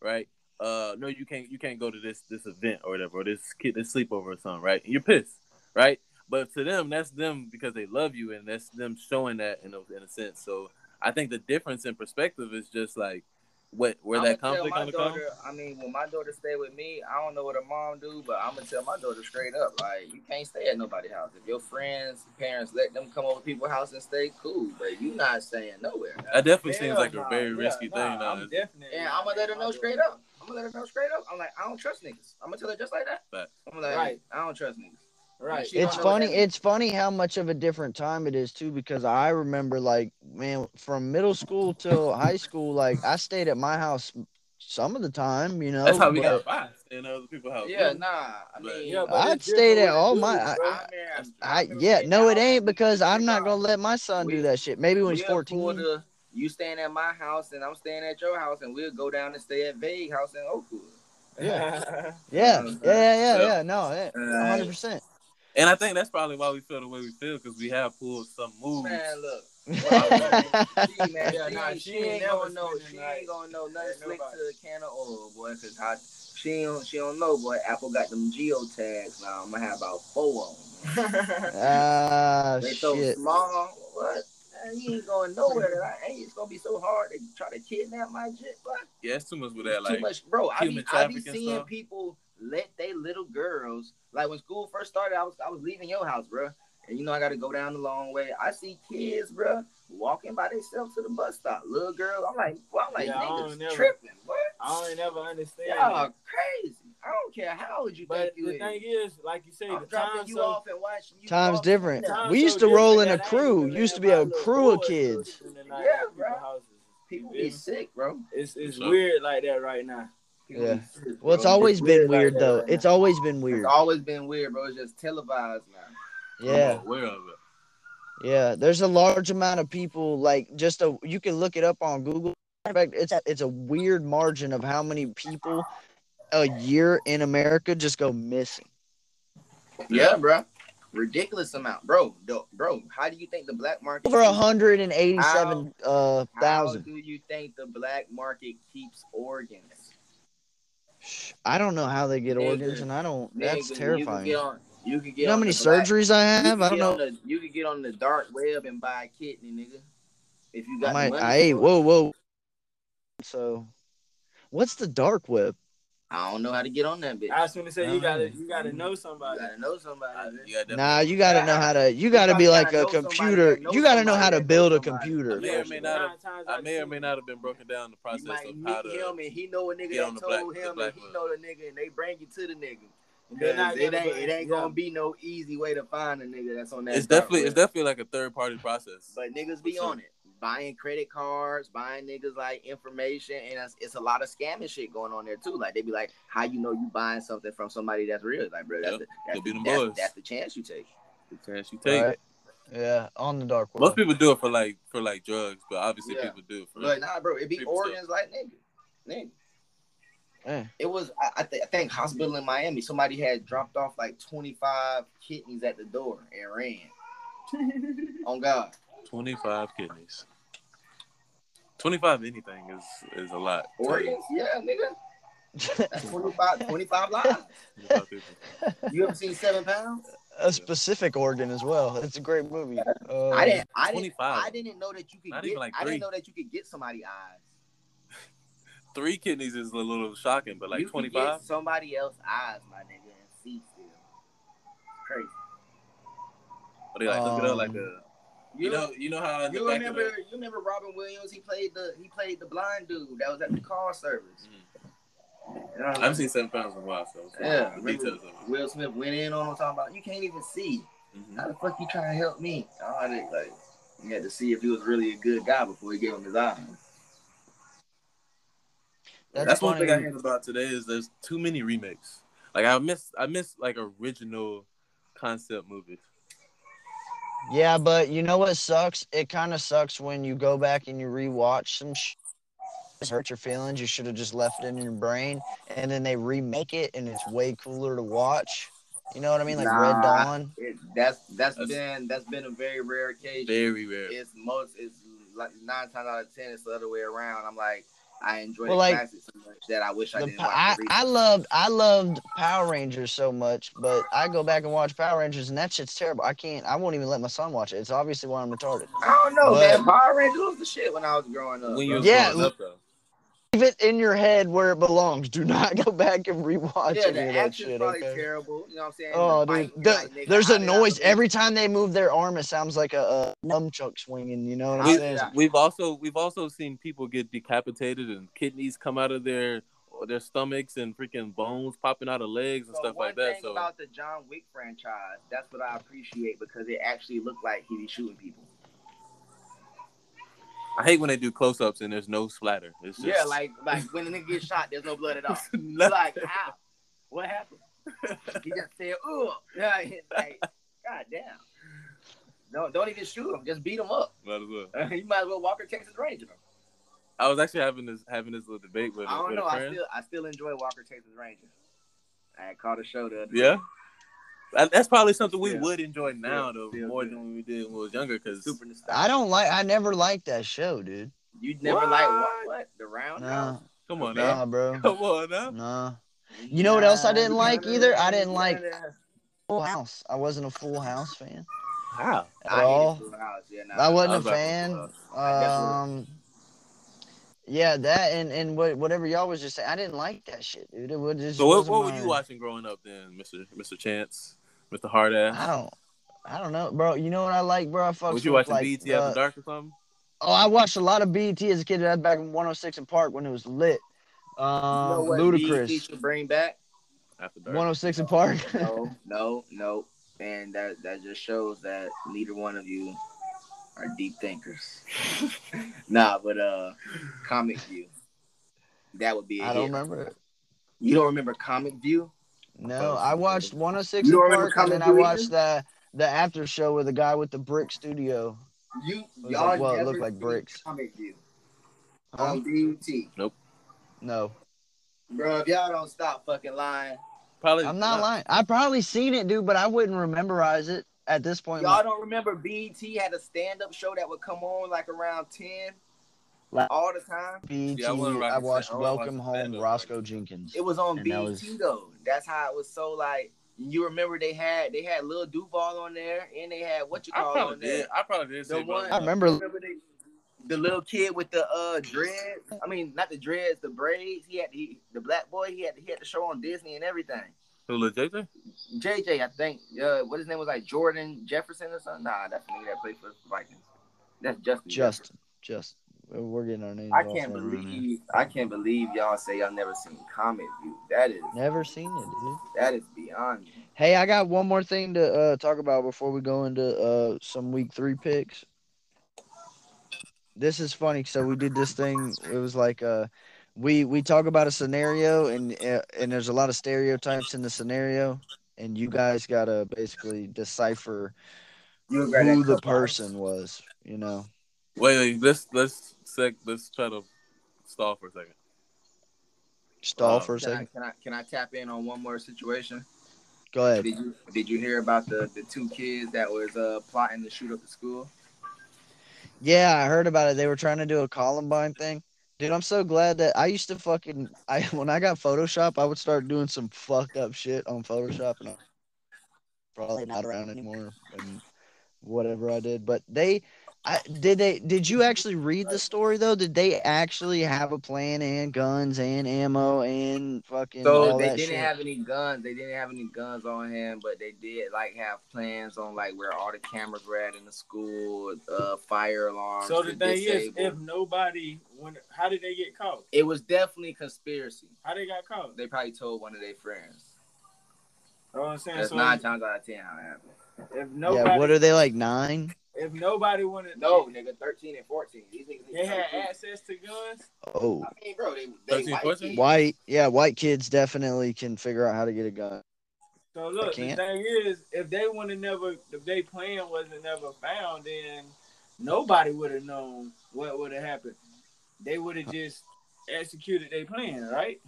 right? Uh, no, you can't you can't go to this this event or whatever, or this kid this sleepover or something, right? And you're pissed, right? But to them, that's them because they love you, and that's them showing that in a, in a sense. So I think the difference in perspective is just like what where I'ma that tell conflict my gonna come. daughter, I mean, when my daughter stay with me, I don't know what her mom do, but I'm gonna tell my daughter straight up, like, you can't stay at nobody's house. If your friends, parents let them come over people's house and stay, cool, but you not staying nowhere. That definitely Hell seems like a very yeah, risky nah, thing. Now. I'm definitely. And I'm gonna let her know straight up. I'm gonna let her know straight up. I'm like, I don't trust niggas. I'm gonna tell her just like that. But I'm like, Right. I don't trust niggas. Right. She it's don't know what funny it's funny how much of a different time it is too because i remember like man from middle school till high school like i stayed at my house some of the time you know That's how we but got by in other people's house. Yeah, nah. I mean, Yeah, but I'd it's stayed at all my- bro. I, mean, I, yeah no it ain't because i'm not gonna let my son do that shit maybe when he's we'll 14 pull the- you staying at my house and I'm staying at your house, and we'll go down and stay at Vague House in Oakwood. yeah yeah yeah yeah yeah, yeah. no yeah, Uh, 100% And I think that's probably why we feel the way we feel because we have pulled some moves. Man, look. She, man, Yeah, she, nah, she, she ain't ain't never gonna know. She the night ain't gonna know nothing at slick to nobody. a can of oil, boy. Cause how she don't she don't know, boy. Apple got them geo tags now. I'm gonna have about four of them. ah They so shit small. What? Man, you ain't going nowhere. I ain't. It's gonna be so hard to try to kidnap my jit, boy. Yeah, it's too much with that. It's too much, bro. I be, I be seeing stuff. people let they little girls like when school first started. I was I was leaving your house, bro, and you know I got to go down the long way. I see kids, bro, walking by themselves to the bus stop. Little girls, I'm like, well, I'm like, Yeah, I don't niggas never- tripping, what? I don't never understand. Y'all that. crazy. I don't care how old you But think you the is. thing is, like you say, I'm the dropping time you so off and watching you. times different down. Time we so used to roll in a that I ain't crew used to be a crew of kids spend the night Yeah, bro. People You be sick, bro. It's it's For sure. weird like that right now. People Yeah. be well it's bro. always been weird like weird that though right it's always been weird It's always been weird, bro. It's just televised now. yeah I'm aware of it. Yeah, there's a large amount of people like just a you can look it up on Google. In fact, it's it's a weird margin of how many people a year in America just go missing. Yeah, bro. Ridiculous amount, bro. Bro, how do you think the black market? Over keeps- a hundred and eighty-seven uh How do you think the black market keeps organs? I don't know how they get Nigga, organs, and I don't. That's terrifying. You You, can get on. You can get know how many the black- surgeries I have? I don't know. the- you can get on the dark web and buy a kidney, nigga. If you got I might. money. I hey, whoa, whoa. So, what's the dark web? I don't know how to get on that bitch. I was gonna say you gotta you gotta know you somebody. gotta know somebody. I, man. yeah, Nah, you gotta know how to. You gotta be like gotta a know somebody computer. You gotta know how to build a computer. I may or may not have- I may or may not have been broken down the You process might of how to. him and he know a nigga that the black- told him black and he know the nigga and they bring you to the nigga. They're not Because it ain't it ain't gonna be no easy way to find a nigga that's on that. It's definitely web. it's definitely like a third party process. But niggas be sure. on it, buying credit cards, buying niggas like information, and it's, it's a lot of scamming shit going on there too. Like they be like, "How you know you buying something from somebody that's real?" Like, bro, that's Yep. the, that's, Could be the, that's, that's the chance you take. The chance you take. Right. Yeah, on the dark web. Most people do it for like for like drugs, but obviously Yeah. people do it for. But nah, bro, it be People organs like nigga, nigga. Yeah. It was I, I, th- I think hospital in Miami. Somebody had dropped off like twenty five kidneys at the door and ran. On God, Twenty five kidneys. Twenty five anything is is a lot. organs, yeah, nigga. That's 25, 25 lives. 25 people. You ever seen Seven Pounds? a specific organ as well. It's a great movie. Uh, I didn't. I didn't. I didn't know that you could Not get. even like I didn't know that you could get somebody eyes. Three kidneys is a little shocking, but like you could twenty get five. somebody else eyes, my nigga, and see still. Crazy. Or they like look it up like Um, a. You know, you know how in the You remember? the, You remember Robin Williams? He played the. He played the blind dude that was at the car service. You know, I haven't seen Seven Pounds in a while, so Yeah, the details of. Will Smith went in on him talking about you can't even see. Mhm. How the fuck you trying to help me? I did like. You had to see if he was really a good guy before he gave him his eyes. That's, That's one thing I hate about today is there's too many remakes. Like I miss I miss like original concept movies. Yeah, but you know what sucks? It kind of sucks when you go back and you rewatch some sh- hurt your feelings. You should have just left it in your brain, and then they remake it, and it's way cooler to watch. You know what I mean? Like Red Dawn. It, that's that's That's- been that's been a very rare occasion. Very rare. It's most it's like nine times out of ten it's the other way around. I'm like I enjoy Well, the like, classics so much that I wish I The, didn't watch I, the I recent. loved I loved Power Rangers so much, but I go back and watch Power Rangers, and that shit's terrible. I can't. I won't even let my son watch it. It's obviously why I'm retarded. I don't know, but- man. Power Rangers was the shit when I was growing up. when you bro. was Yeah, growing up, though. Leave it in your head where it belongs. Do not go back and rewatch yeah, any the of that action's shit. probably Okay. terrible. You know what I'm saying? Oh, The dude, fighting, the- like, nigga, there's a noise every time they move their arm. It sounds like a, a nunchuck swinging. You know what I'm We- saying? We've also we've also seen people get decapitated and kidneys come out of their their stomachs and freaking bones popping out of legs and So stuff one like that. thing So about the John Wick franchise, that's what I appreciate because it actually looked like he was shooting people. I hate when they do close ups and there's no splatter. It's just Yeah, like like when a nigga gets shot, there's no blood at all. like how? What happened? He just said. Yeah, it's like, God damn. Don't don't even shoot him. Just beat him up. Might as well. you might as well Walker Texas Ranger. I was actually having this having this little debate with, I don't with know. I still I still enjoy Walker Texas Ranger. I had caught a show the other Yeah. That- That's probably something we Yeah. would enjoy now, Still- though, still more good. than we did when we was younger. Because super nostalgic. I don't like. I never liked that show, dude. You never What? like what? What the round? Nah, come on nah, now, bro. come on now. Nah. You know what else I didn't like either? I didn't like Full House. I wasn't a Full House fan How? at I all. House. Yeah, nah. I I wasn't was a fan. Um, yeah, that and and what, whatever y'all was just saying, I didn't like that shit, dude. It was just. So what, what were you watching growing up then, Mister Mister Chance, Mister Hardass? I don't. I don't know, bro. You know what I like, bro? I fucks Was you with, watching like, BT the- After Dark or something? Oh, I watched a lot of BET as a kid. That's back in 106 & Park when it was lit. You Um, know what ludicrous. BET should bring back? After Dark. 106 & Park. No, no, no. And that that just shows that neither one of you are deep thinkers. nah, but uh, Comic View. That would be. a I don't remember it. You don't remember Comic View? No, I watched 106 You don't in Park, and then I watched the the after show with the guy with the brick studio. You was y'all like- well, it never looked like seen bricks. Comic View Huh? Oh, on BET, No, bro. If y'all don't stop fucking lying, Probably. I'm not lying. I probably seen it, dude, but I wouldn't rememberize it at this point. y'all don't remember BET had a stand up show that would come on like around ten, Like- all the time. BET, Yeah, I I watched I Welcome watching Home, Roscoe like. Jenkins. It was on And that was- though. That's how it was so like. You remember they had they had Lil Duval on there, and they had what you call probably on there. did. I probably did. The say one- I remember. Remember they, the little kid with the uh dreads? I mean, not the dreads, the braids. He had he, the black boy. He had he had the show on Disney and everything. Who Lil JJ? JJ, I think. Uh, what his name was like Jordan Jefferson or something. Nah, that's the nigga that played for the Vikings. That's Justin. Justin, Justin. We're getting our names. I can't thrown around here. believe I can't believe y'all say y'all never seen Comic View. That is Never seen it, dude. that is beyond me. Hey, I got one more thing to uh, talk about before we go into uh, some week three picks. This is funny. So we did this thing. It was like uh, we we talk about a scenario, and uh, and there's a lot of stereotypes in the scenario, and you guys gotta basically decipher You who the person was. You know, Wait, wait. Let's let's sec. Let's try to stall for a second. stall Uh, for a Can I, second. can I can I tap in on one more situation? Go ahead. Did you did you hear about the the two kids that was uh plotting to shoot up the school? Yeah, I heard about it. They were trying to do a Columbine thing. Dude, I'm so glad that I used to fucking I when I got Photoshop, I would start doing some fucked up shit on Photoshop and I'm probably not around anymore and whatever I did. But they I did they did you actually read the story though? Did they actually have a plan and guns and ammo and fucking So all they that didn't shit? have any guns. They didn't have any guns on him, but they did like have plans on like where all the cameras were at in the school, uh, fire alarms. So the to thing is, if nobody, when how did they get caught? it was definitely conspiracy. How they got caught? They probably told one of their friends. You know what I'm saying? That's so nine times out of ten how it happened. if nobody, yeah, what are they like nine? If nobody wanted, No, nigga, thirteen and fourteen. These niggas. they had access to guns. Oh. I mean, bro, they, they 13, white White yeah, white kids definitely can figure out how to get a gun. So look, the thing is, if they would have never, if they plan wasn't never found, then nobody would have known what would have happened. They would have just executed their plan, right?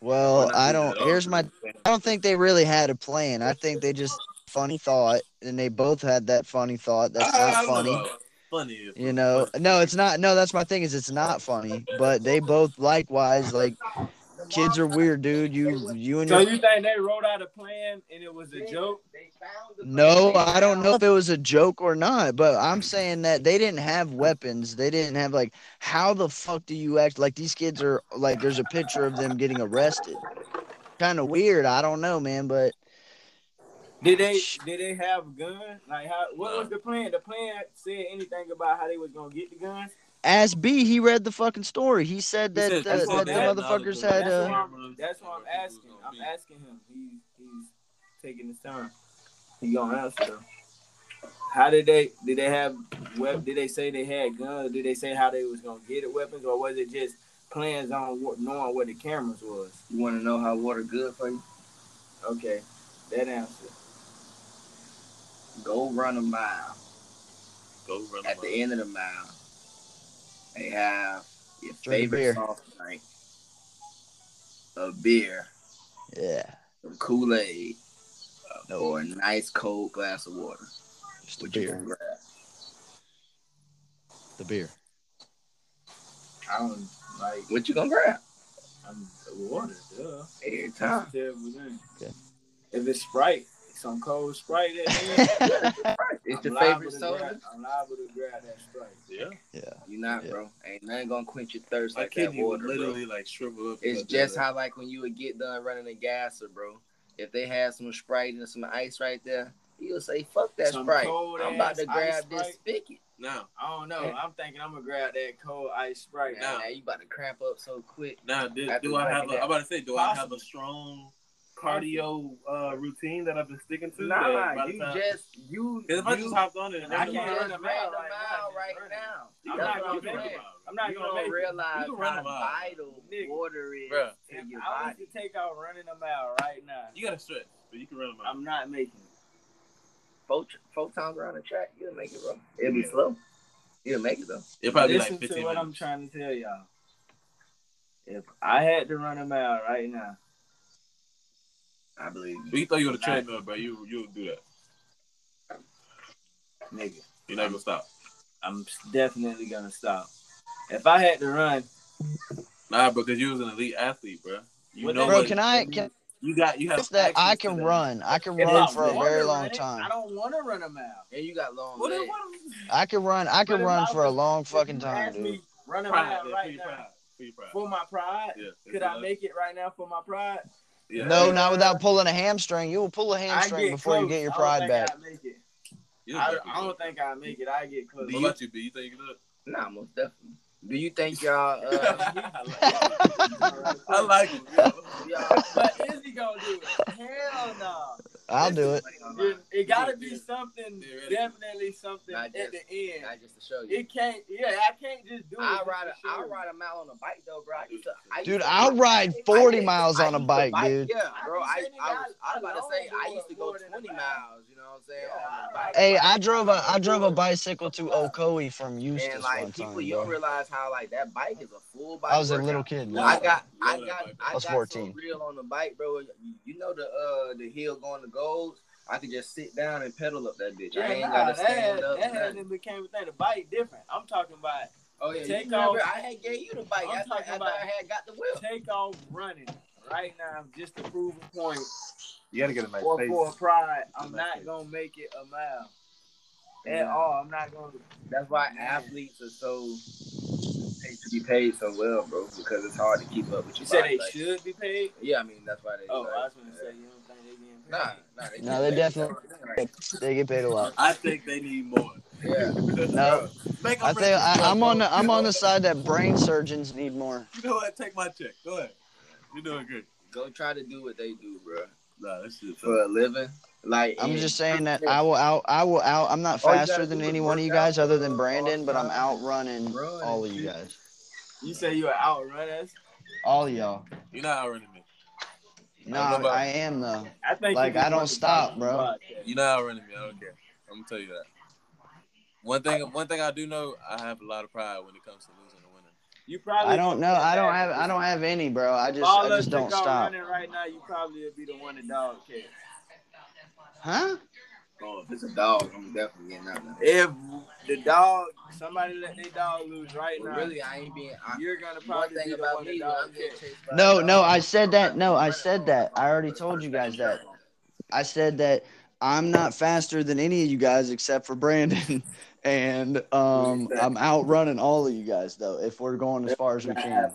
Well, I don't. Here's my. I don't think they really had a plan. I think they just funny thought, and they both had that funny thought. That's I- I not funny. Funny. You know, no, it's not. No, that's my thing. Is it's not funny, but they both likewise like kids are weird, dude. You you and your So your you think they wrote out a plan and it was a joke? no, I don't know if it was a joke or not, but I'm saying that they didn't have weapons. They didn't have like how the fuck do you act like these kids are like there's a picture of them getting arrested. Kind of weird. I don't know, man, but Did they did they have guns? Like how? What was the plan? The plan said anything about how they was gonna get the guns? as B, he read the fucking story. He said He that said- the, he that's that the motherfuckers had of That's uh what I'm, that's what I'm asking. I'm asking him. He's he's taking his time. He gonna answer though. How did they did they have web? Did they say they had guns? Did they say how they was gonna get it weapons, or was it just plans on what, knowing what the cameras was? You want to know how water good for you? Okay, that answer. Go run a mile. Go run At them the end of the mile, they have your Drink favorite beer. soft drink, a beer, yeah, some Kool Aid, uh, no, or a nice cold glass of water. just the What you beer, gonna grab? the beer. I don't like. What you gonna grab? I'm water. Duh. Every time. a terrible thing. Okay. If it's Sprite, some cold Sprite. That It's I'm your favorite to soda. grab- I'm liable to grab that Sprite. Yeah. Yeah, You not, Yeah. bro. Ain't nothing gonna quench your thirst My like that kidney would water, bro. literally like shrivel up. It's just that. how like when you would get done running a gasser, bro. If they had some Sprite and some ice right there, you'll say, "Fuck that Some Sprite." I'm about to grab this Sprite. spigot. now. I don't know. I'm thinking I'm gonna grab that cold ice Sprite. Now, Now- now you about to cramp up so quick. Now, did, After do I have? drinking A, I'm about to say, do I have a strong cardio uh, routine that I've been sticking to? Nah, that you time- just you. 'Cause if I you- just hopped on it, and I ran you the can't run a mile right mile now, right just run it. now. I'm not gonna I'm make I'm not you gonna don't make it. realize You how vital Nigga. water is Bruh. to If your I was body. to take out running a mile right now, you gotta stretch, but you can run a mile. I'm not making it. Four, four times around the track, you'll make it, bro. It'll be slow. You'll make it though. It'll probably be Listen like 15 to what. I'm trying to tell y'all. If I had to run a mile right now, I believe But you. you throw you on the treadmill, bro. You you would do that. nigga, You're not gonna stop. I'm definitely gonna stop. If I had to run, Nah, because you was an elite athlete, bro. You know Bro, what? can I can You got you have that I can that. run. I can if run I for a very run long it, I don't want to run a mile. And you got long What, legs. what, I can run. I can run for a long fucking time, dude. me, Run a pride, mile right now for your pride. for my pride. Yeah. Could I make it right now for my pride? Yeah. No, not without pulling a hamstring. You will pull a I hamstring get before you get your I pride don't back. I make it. I, I don't think I make it. I get close. What about you, B? You think you can do it? Nah, most definitely. Do you think y'all? Uh, I like it. yo. y'all But is he gonna do it? Hell no. I'll do it. It, it gotta be something, definitely something Not at the end. Not just to show you. It can't, yeah, I can't just do it. I just ride to a show I you. ride a mile on a bike though, bro. I used to, I used Dude, to- I'll ride 40 did- miles on a used to bike, dude. Yeah, bro. I I, I was I was about to I say I used to go more than a 20 miles. You know what I'm saying? Yeah, on the bike. Hey, I drove a I drove a bicycle to Ocoee from Eustis and like one people, time, you don't realize how like that bike is a full bike. I was a little kid. Yeah. I got, I got. I, I was got 14. so real on the bike, bro. You know the uh the hill going to goals. I could just sit down and pedal up that bitch. I ain't nah, gotta that had, stand up. that nothing. had became a thing. The bike different. I'm talking about Oh yeah, Take you remember off- I had gave you the bike I'm after, talking after about- I had got the whip. take off running right now just to prove a point You gotta get a nice or pace. for a pride. I'm Nice not pace. gonna make it a mile at Yeah. all. I'm not gonna. That's why athletes are so they should be paid so well, bro, because it's hard to keep up with your You said they like- should be paid. Yeah, I mean that's why they. Oh, like, I was gonna say you don't think they getting paid. Nah, nah, they, No, they definitely- They get paid a lot. I think they need more. Yeah, No, Make I think I, I'm on the I'm on the side that brain surgeons need more. You know what? Take my check. Go ahead. You're doing good. go try to do what they do, bro, Nah, that shit. for a living. Like I'm just saying that I will out I will out. I'm not All you gotta faster than any one of you guys other than Brandon, but I'm outrunning all of you guys. You say you are outrun us. All of y'all. You're not outrunning me. Nah, about- I am though. I think Like, I don't stop, bro. You know how running me. I don't care. I'm gonna tell you that. One thing, one thing I do know, I have a lot of pride when it comes to losing and winning. You probably I don't know. I don't have. I don't have any, bro. I just. all I us just don't stop. running right now, you probably would be the one that dog catch. Huh? Oh, if it's a dog, I'm definitely getting out there. If the dog, somebody let their dog lose right But now, really, I ain't being. I, you're gonna one probably thing be the about me, that when dog I'm getting catch. chased by No, no. I said that. No, I said that. I already told you guys that. I said that I'm not faster than any of you guys except for Brandon, and um, I'm outrunning all of you guys though. If we're going as far as we can.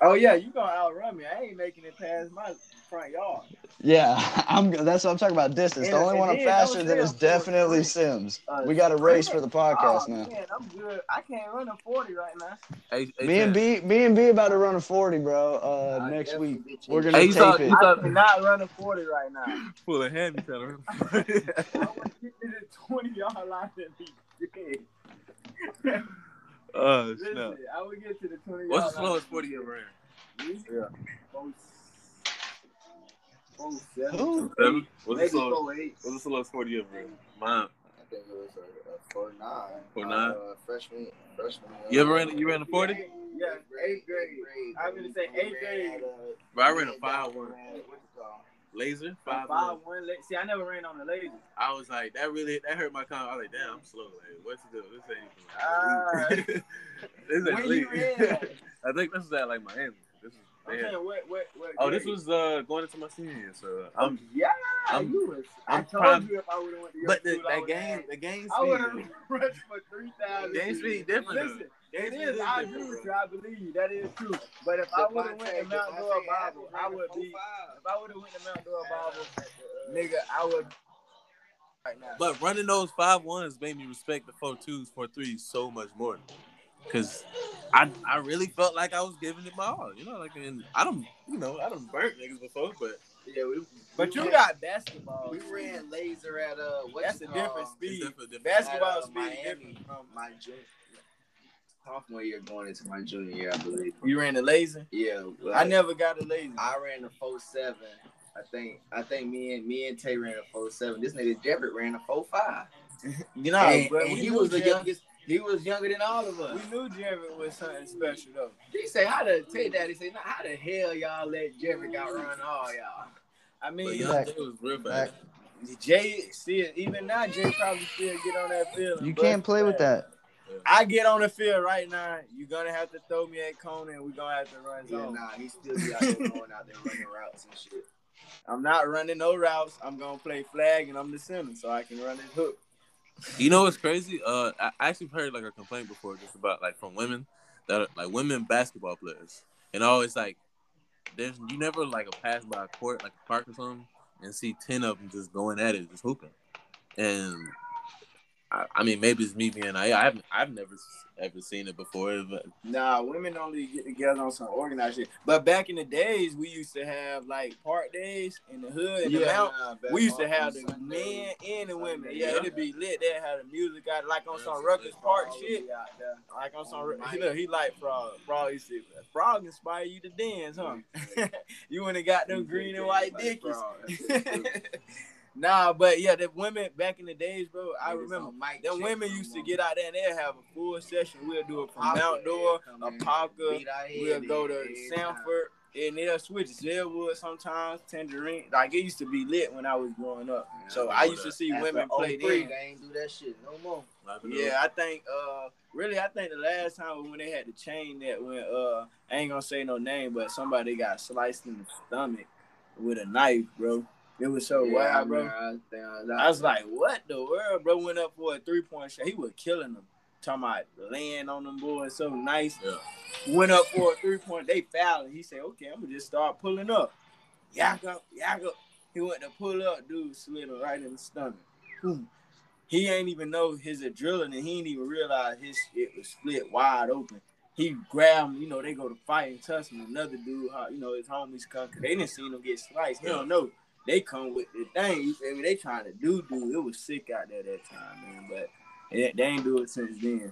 Oh yeah, you gonna outrun me. I ain't making it past my front yard. Yeah, I'm. That's what I'm talking about. Distance. The only one I'm faster than say is definitely sprint. Sims. Uh, We got a race for the podcast oh, now. Man, I'm good. I can't run a forty right now. Hey, hey, Me and B, me and B about to run a 40, bro. Uh, I next week. We're gonna Hey, you tape saw- it. you I cannot run a forty right now. Pull a hand, you trying to. I want to get to the twenty yard line and be dead. oh Listen, snap! I would get to the twenty What's the slowest forty you ever ran? Yeah. Four, four, seven. Who? Seven. What's the Maybe slowest? four eight. What's the slowest forty you ever ran? Mine. I think it was a, a four nine. Four nine? Uh, freshman, freshman. Uh, you ever ran? You ran a forty? Yeah, eighth grade. I'm gonna say eighth uh, grade. Bro, I ran a five one. What's it called? Laser Five, five one. five one. See, I never ran on the laser. I was like, that really that hurt my confidence. I was like, damn, I'm slow. Like, what's to do? This ain't. Ah. this ain't you I think this is at like Miami. This is. I'm saying what, what, what? Oh, this was uh going into my senior year, so I'm. yeah. I'm- you was. i I'm told prime- you if I would have went to your But the, school, I that would've game, had- the game speed, I would have rushed for three thousand. game speed different. Listen, though. Game it is. I different, agree with you. I believe you. That is true. But if I would have went to Mount Dora Bible, I would be. If I would have went to Mount Dora Bible, nigga, I would. Right now. But running those five ones made me respect the four twos, four threes so much more. Cause I I really felt like I was giving it my all. You know, like and I don't you know, I don't burnt niggas before, but Yeah, we. but you ran- got basketball. We ran laser at uh. What's That's a it different called? speed. It's different, different. Basketball At, uh, speed Miami. different from. My junior, sophomore year going into my junior year, I believe. You ran the laser. Yeah, I never got a laser. I ran the four seven. I think I think me and me and Tay ran a four seven. This nigga Devitt ran a four five. You know, and, but and we he knew was the youngest. He was younger than all of us. We knew Jerry was something special though. He say, "How the Tay Daddy say, nah, how the hell y'all let Jeffrey got run all y'all?" I But mean, young Back. Jay was real Back. Jay still even now Jay probably still get on that field. You can't play with that. I get on the field right now. You're gonna have to throw me at Conan. and We're gonna have to run Yeah, zone. nah, he still be out there going out there running routes and shit. I'm not running no routes. I'm gonna play flag and I'm the center, so I can run his hook. You know what's crazy? Uh, I actually heard like a complaint before, just about like from women that are, like women basketball players, and always like there's you never like a pass by a court like a park or something and see ten of them just going at it, just hooping, and I, I mean maybe it's me being I I haven't I've never ever seen it before, but Nah, women only get together on some organized shit. But back in the days, we used to have like park days in the hood and the mount. nah, We used to have the Sunday. men and the women. Yeah, yeah. it'd be lit. They'd have the music out like on some Yeah, Rucker Park shit. be out there. Like on some, On the he look, he like frog. Frog used to frog inspire you to dance, huh? you wouldn't have got them green and white Like dickies. frog. That's it. nah, but yeah, the women back in the days, bro. I remember on mic them women used to get out there and they'd have a full session. We'll do it from Parker, Mount Dora, come a in, Parker. beat We'll go to Sanford. And they'll switch Zellwood sometimes, Tangerine. Like it used to be lit when I was growing up. Yeah, So I I know used to see After women play 03, then. They ain't do that shit no more. Yeah, I think uh really I think the last time was when they had to chain that when uh I ain't gonna say no name, but somebody got sliced in the stomach with a knife, bro. It was so Yeah, wild, bro. I was I was like, what the world, bro? Went up for a three point shot. He was killing them. Talking about laying on them boys so nice. Yeah. Went up for a three point. They fouled. He said, okay, I'm gonna just start pulling up. Yak up, yak up. He went to pull up, dude slid him right in the stomach. Boom. He ain't even know his adrenaline, and he ain't even realize his shit was split wide open. He grabbed him, you know, they go to fight and tussle. and Another dude, you know, his homies come, cause they didn't see him get sliced. He don't know. They come with the thing. You feel me? They trying to do do. It was sick out there that time, man. But they, they ain't do it since then.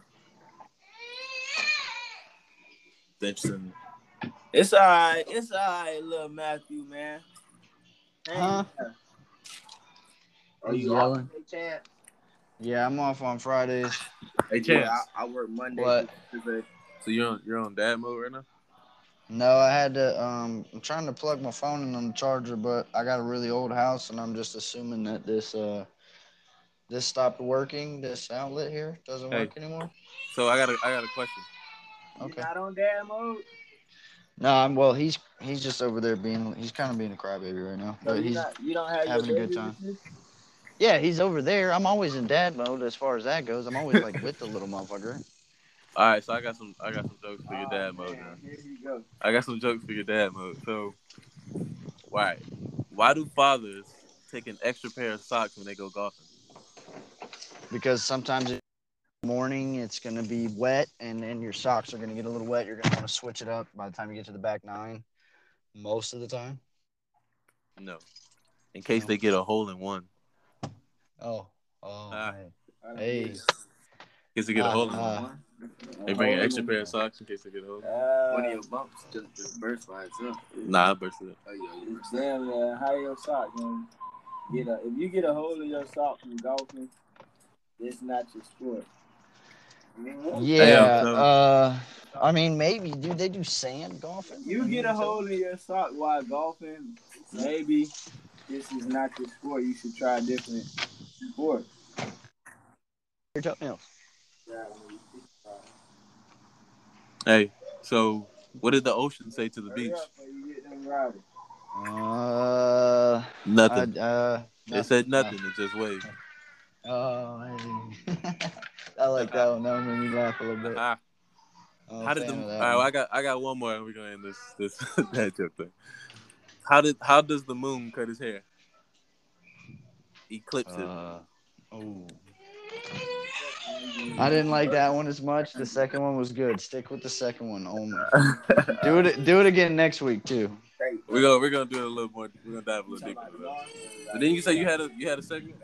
It's interesting. It's all right. It's all right, little Matthew, man. Hey, Huh? Are you yelling. off, Yeah, I'm off on Fridays. Hey, Chance. Yeah, I, I work Monday. What? So you're on you're on dad mode right now? No, I had to. Um, I'm trying to plug my phone in on the charger, but I got a really old house, and I'm just assuming that this uh, this stopped working. This outlet here doesn't Hey. work anymore. So I got a I got a question. Okay. You Okay. not on dad mode? No, I'm well. He's he's just over there being. He's kind of being a crybaby right now, but you, he's not, you don't have having a good time. yeah, he's over there. I'm always in dad mode as far as that goes. I'm always like with the little motherfucker. All right, so I got some I got some jokes for your Oh, dad mode. man, Here you go. I got some jokes for your dad mode. So, why why do fathers take an extra pair of socks when they go golfing? because sometimes in the morning it's going to be wet and then your socks are going to get a little wet you're going to want to switch it up by the time you get to the back nine most of the time No, in case they get a hole in one. oh oh Ah. hey. I don't get it. In case they get a Ah, hole in ah. one. They bring an extra pair of socks in case they get a hole. Uh, One of your bumps just, just burst by itself. Nah, I bursted it. Oh, yeah, you Damn, man, how your socks, man? Get a, if you get a hole in your sock from golfing, it's not your sport. yeah so- uh i mean maybe do they do sand golfing You get a hole in your sock while golfing, maybe this is not your sport. You should try a different sport. your toenails Hey, so what did the ocean say to the beach? Hurry up or you get them rowdy. uh Nothing. I, uh It said nothing. It just waved. oh i like that one that made me laugh a little bit I'm how did the? All right, well. I got I got one more, and we're gonna end this this that joke thing. How did how does the moon cut his hair? Eclipse it. Uh, oh. I didn't like that one as much. The second one was good. Stick with the second one only. Do it. Do it again next week too. we're gonna we're gonna do it a little more. We're gonna dive a little deeper. But then you say you had a you had a segment.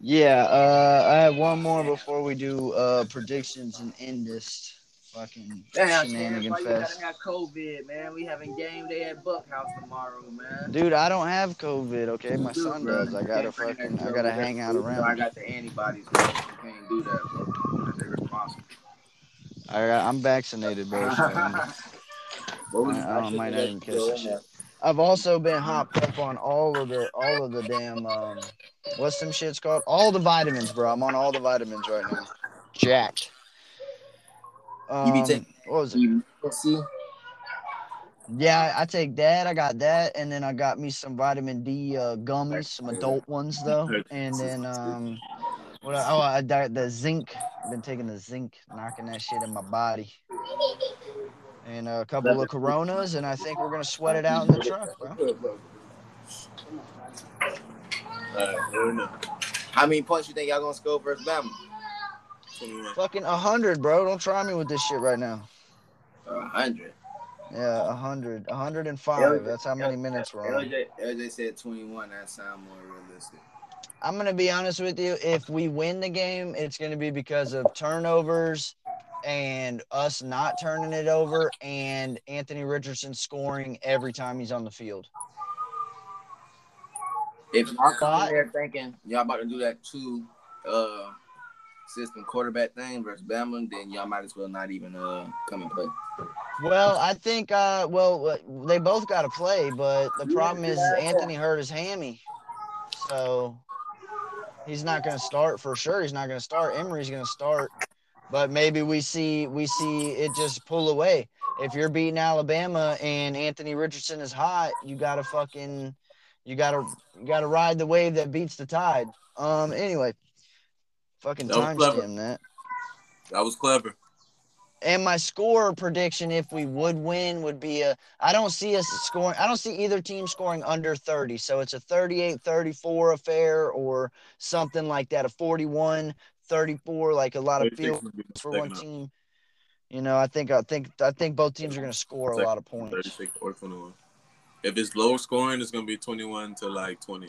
Yeah. Uh, I have one more before we do uh predictions and end this fucking Damn, shenanigan why you gotta have COVID, man? We having game day at Buckhouse tomorrow, man. Dude, I don't have COVID. Okay, my Dude, son bro, does. I gotta can't bring that fucking. I gotta hang out around. I got the antibodies, bro. You can't do that, bro. I, I'm vaccinated, bro. So I'm- What was- I- I should've might not even catch that shit. I've also been hopped up on all of the all of the damn um what's them shits called? All the vitamins, bro. I'm on all the vitamins right now. Jacked. Um, You be taking- what was it? You? Yeah, I take that. I got that, and then I got me some vitamin D uh, gummies, some adult ones though, and then um, what? I- Oh, I got the zinc. I've been taking the zinc, knocking that shit in my body, and a couple of Coronas, and I think we're gonna sweat it out in the truck, bro. How many points you think y'all gonna score versus Bama? Fucking a hundred, bro. Don't try me with this shit right now. A hundred. Yeah, a hundred, a hundred and five. That's how many minutes we're on. LJ, LJ said 21. That sound more realistic. I'm gonna be honest with you. If we win the game, it's gonna be because of turnovers and us not turning it over, and Anthony Richardson scoring every time he's on the field. If y'all come But- in there thinking y'all about to do that too, uh system quarterback thing versus Bama, then y'all might as well not even uh come and play. Well, I think. Uh, well, uh, they both got to play, but the problem is Anthony hurt his hammy, so he's not going to start for sure. He's not going to start. Emory's going to start, but maybe we see we see it just pull away. If you're beating Alabama and Anthony Richardson is hot, you got to fucking you got to you got to ride the wave that beats the tide. Um. Anyway, fucking That was clever. timestamp that. That was clever. And my score prediction, if we would win, would be a. I don't see us scoring. I don't see either team scoring under 30. So it's a 38 34 affair or something like that. A 41 34, like a lot of field would be the for one up. team. You know, I think I think I think both teams are going to score a lot of points. 36 or 21. If it's low scoring, it's gonna be 21 to like 20.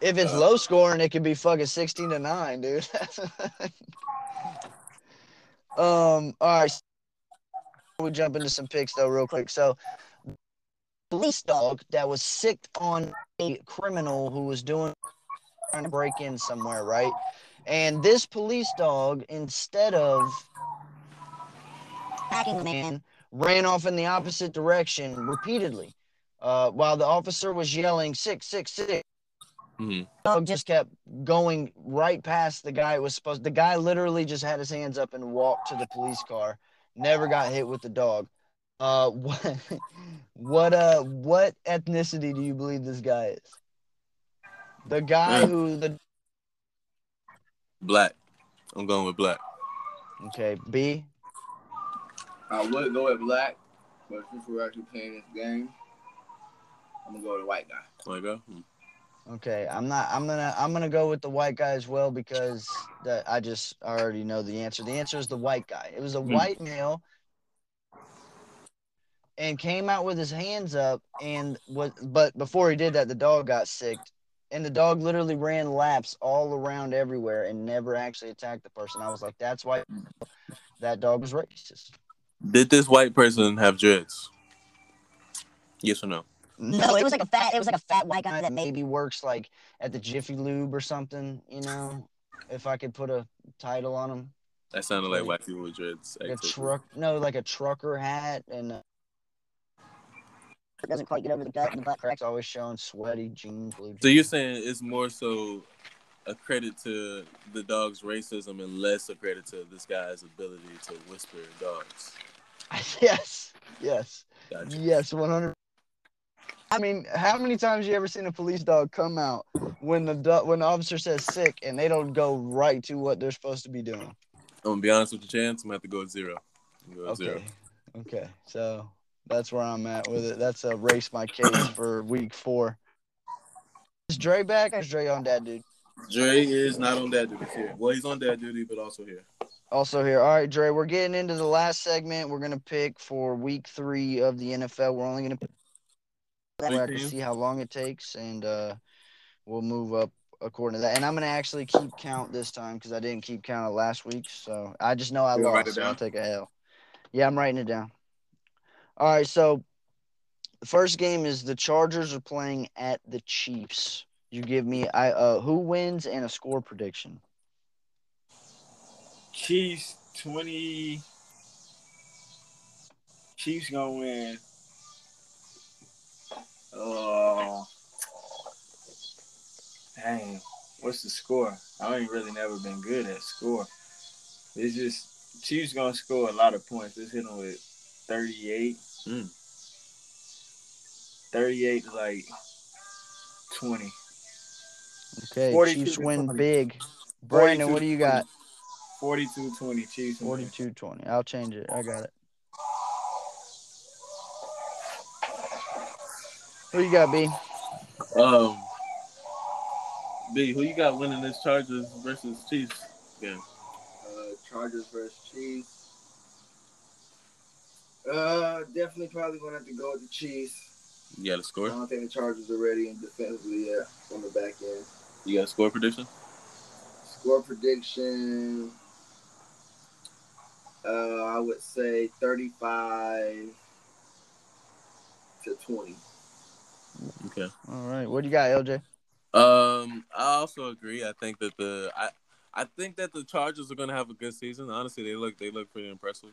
If it's Uh, low scoring, it could be fucking 16 to 9, dude. um, all right. we jump into some picks though, real quick. So, police dog that was sicked on a criminal who was doing trying to break in somewhere, right? And this police dog, instead of attacking the man, ran off in the opposite direction repeatedly. Uh, while the officer was yelling six, six, six, Mhm. dog just kept going right past the guy it was supposed the guy literally just had his hands up and walked to the police car never got hit with the dog uh what what uh what ethnicity do you believe this guy is the guy Mm. who the Black. I'm going with black. okay b I would go with black, but since we're actually playing this game, I'm gonna go with the white guy. Wanna go? Okay i'm not i'm gonna i'm gonna go with the white guy as well because that i just already know the answer the answer is the white guy it was a Hmm. white male and came out with his hands up and what but before he did that the dog got sick and the dog literally ran laps all around everywhere and never actually attacked the person i was like that's why that dog was racist Did this white person have dreads? Yes or no? No it was like a fat it was like a fat white guy that maybe works like at the jiffy lube or something you know if i could put a title on him That sounded like white people with dreads. like a truck no like a trucker hat and uh, it doesn't quite get over the gut and the butt cracks always showing sweaty jeans blue So you're saying it's more so a credit to the dog's racism and less a credit to this guy's ability to whisper dogs. yes yes Gotcha. yes 100 i mean how many times you ever seen a police dog come out when the do- when the officer says sick and they don't go right to what they're supposed to be doing I'm gonna be honest with you, Chance. I'm gonna have to go with zero. Go with okay zero. okay so that's where i'm at with it that's a race my case for week four is dre back or is dre on dad dude Dre is not on dad duty here. Well, he's on dad duty, but also here. Also here. All right, Dre, we're getting into the last segment. We're gonna pick for week three of the NFL. We're only gonna pick that way I can see how long it takes, and uh, we'll move up according to that. And I'm gonna actually keep count this time because I didn't keep count of last week. So I just know I You gonna write lost. it So I'll take a L. Yeah, I'm writing it down. All right, so the first game is the Chargers are playing at the Chiefs. You give me I uh who wins and a score prediction. Chiefs twenty. Chiefs gonna win. Oh, dang! What's the score? I ain't really never been good at score. It's just Chiefs gonna score a lot of points. Let's hit them with thirty-eight. Mm. Thirty-eight like twenty. Okay, 42 Chiefs win 20. big. Brandon, what do you got? 42-20 Chiefs. win. 42 20. I'll change it. I got it. Who you got, B? Um, B, who you got winning this Chargers versus Chiefs game? Uh, Chargers versus Chiefs. Uh, definitely probably gonna have to go with the Chiefs. You got a I score? I don't think the Chargers are ready and defensively yet on the back end. You got a score prediction? Score prediction. Uh, I would say thirty-five to twenty. Okay. All right. What do you got, LJ? Um, I also agree. I think that the I I think that the Chargers are gonna have a good season. Honestly, they look they look pretty impressive,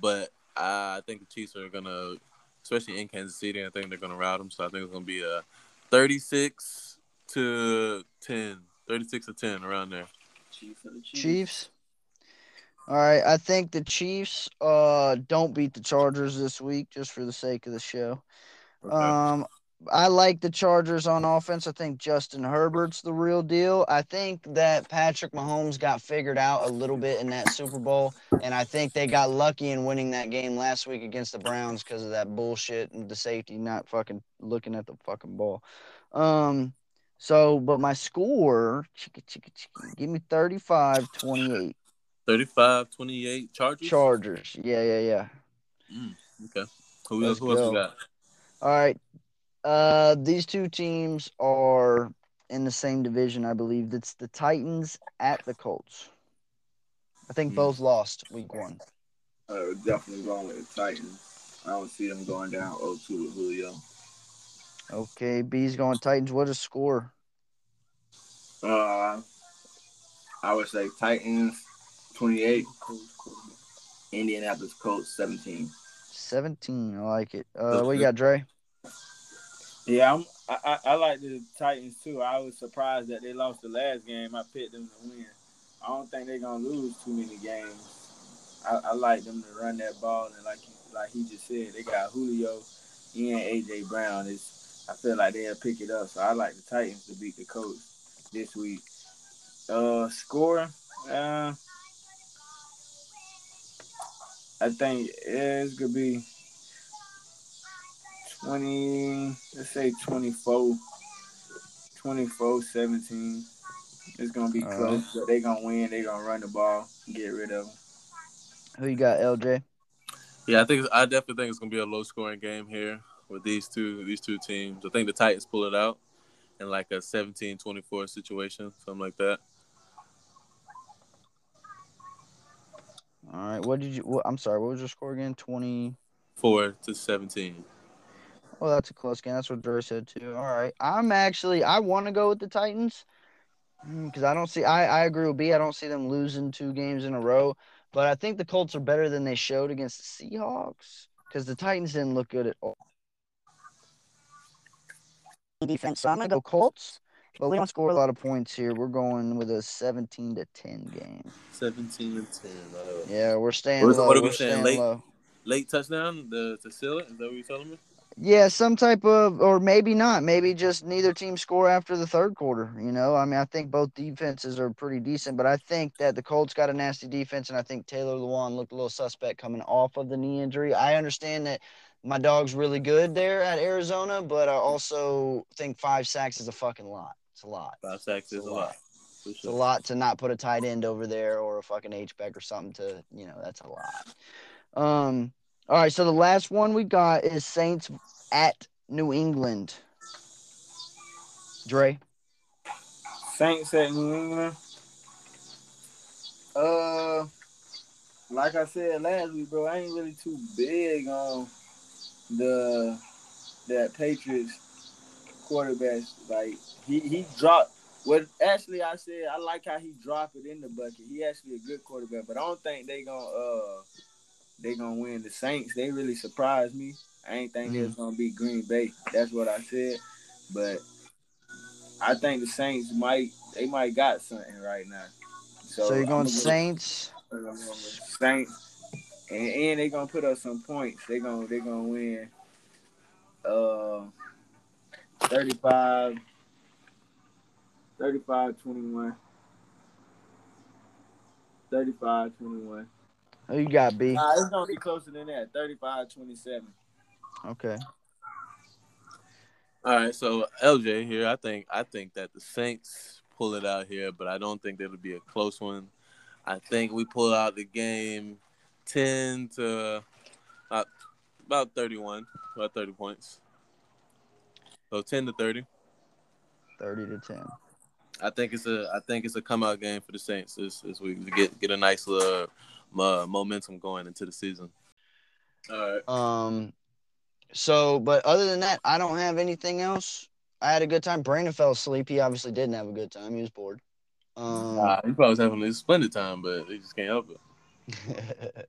but I think the Chiefs are gonna, especially in Kansas City, I think they're gonna rout them. So I think it's gonna be a thirty-six to 10, 36 to ten around there. Chiefs the Chiefs. Chiefs. All right. I think the Chiefs uh don't beat the Chargers this week just for the sake of the show. Okay. Um, I like the Chargers on offense. I think Justin Herbert's the real deal. I think that Patrick Mahomes got figured out a little bit in that Super Bowl, and I think they got lucky in winning that game last week against the Browns because of that bullshit and the safety not fucking looking at the fucking ball. Um, so, but my score, chicka, chicka, chicka, give me 35 28. 35, 28 Chargers. Chargers. Yeah, yeah, yeah. Mm, okay. Who, Let's who else you got? All right. Uh, these two teams are in the same division, I believe. That's the Titans at the Colts. I think Hmm. both lost week one. Uh, definitely going with the Titans. I don't see them going down 0-2 with Julio. Okay, B's going Titans. What a score? Uh, I would say Titans 28, Indianapolis Colts 17. 17. I like it. Uh, what you got, Dre? Yeah, I'm, I, I like the Titans too. I was surprised that they lost the last game. I picked them to win. I don't think they're gonna lose too many games. I, I like them to run that ball and like like he just said, they got Julio and AJ Brown. It's I feel like they'll pick it up. So I like the Titans to beat the Colts this week. Uh, score. Uh, I think it's gonna be 20, let's say 24, 24 17. It's going to be All close, but they going to win. They're going to run the ball, get rid of them. Who you got, LJ? Yeah, I think I definitely think it's gonna be a low scoring game here with these two these two teams. I think the Titans pull it out in like a 17-24 situation, something like that. All right. What did you? What, I'm sorry. What was your score again? Twenty four to seventeen. Oh, that's a close game. That's what Dre said too. All right. I'm actually I want to go with the Titans because I don't see. I I agree with B. I don't see them losing two games in a row. But I think the Colts are better than they showed against the Seahawks because the Titans didn't look good at all. Defense. So I'm gonna go Colts, but we don't score a lot of points here. We're going with a 17 to 10 game. Seventeen to ten. Uh, Yeah, we're staying What- low. what are we we're saying, late? low. late touchdown the, to seal it. Is that what you're telling me? Yeah, some type of, or maybe not. Maybe just neither team score after the third quarter. You know, I mean, I think both defenses are pretty decent, but I think that the Colts got a nasty defense, and I think Taylor Lewan looked a little suspect coming off of the knee injury. I understand that my dog's really good there at Arizona, but I also think five sacks is a fucking lot. It's a lot. Five sacks is a lot. lot. For It's a lot to not put a tight end over there or a fucking H back or something to, you know, that's a lot. Um, all right, so the last one we got is Saints at New England. Dre. Saints at New England. Uh, like I said last week, bro, I ain't really too big on the that Patriots quarterback. Like he he dropped. What actually I said, I like how he dropped it in the bucket. He actually a good quarterback, but I don't think they gonna uh they gonna win. The Saints they really surprised me. I ain't think was gonna be Green Bay. That's what I said, but I think the Saints might they might got something right now. So, So, you're going gonna Saints. Go Saints, and, and they gonna put up some points. They gonna they gonna win. Uh, 35, 35 21. 35 21. Who you got, B? Nah, it's gonna be closer than that. 35 27. Okay. All right, so LJ here. I think I think that the Saints pull it out here, but I don't think that'll be a close one. I think we pull out the game ten to about, about thirty one, about thirty points. So ten to thirty. 30 to 10. I think it's a I think it's a come out game for the Saints this this week to get get a nice little uh, momentum going into the season. All right. Um, so, but other than that, I don't have anything else. I had a good time. Brandon fell asleep. He obviously didn't have a good time. He was bored. Um, Uh, he probably was having a splendid time, but he just can't help it.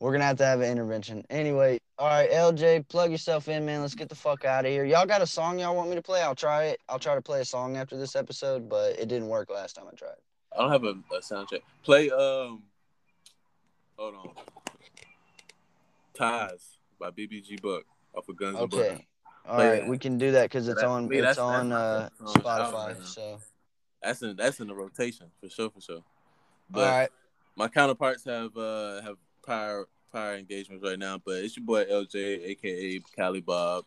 We're gonna have to have an intervention. Anyway, all right, LJ, plug yourself in, man. Let's get the fuck out of here. Y'all got a song y'all want me to play? I'll try it. I'll try to play a song after this episode, but it didn't work last time I tried. I don't have a, a sound check. Play um hold on. Ties by BBG Buck off of Guns N'. Okay. All Play right, that. we can do that because it's on it's that's- on uh, song out Spotify. So That's in that's in the rotation for sure, for sure. all But right, my counterparts have uh have prior prior engagements right now, but it's your boy LJ, aka Cali Bob.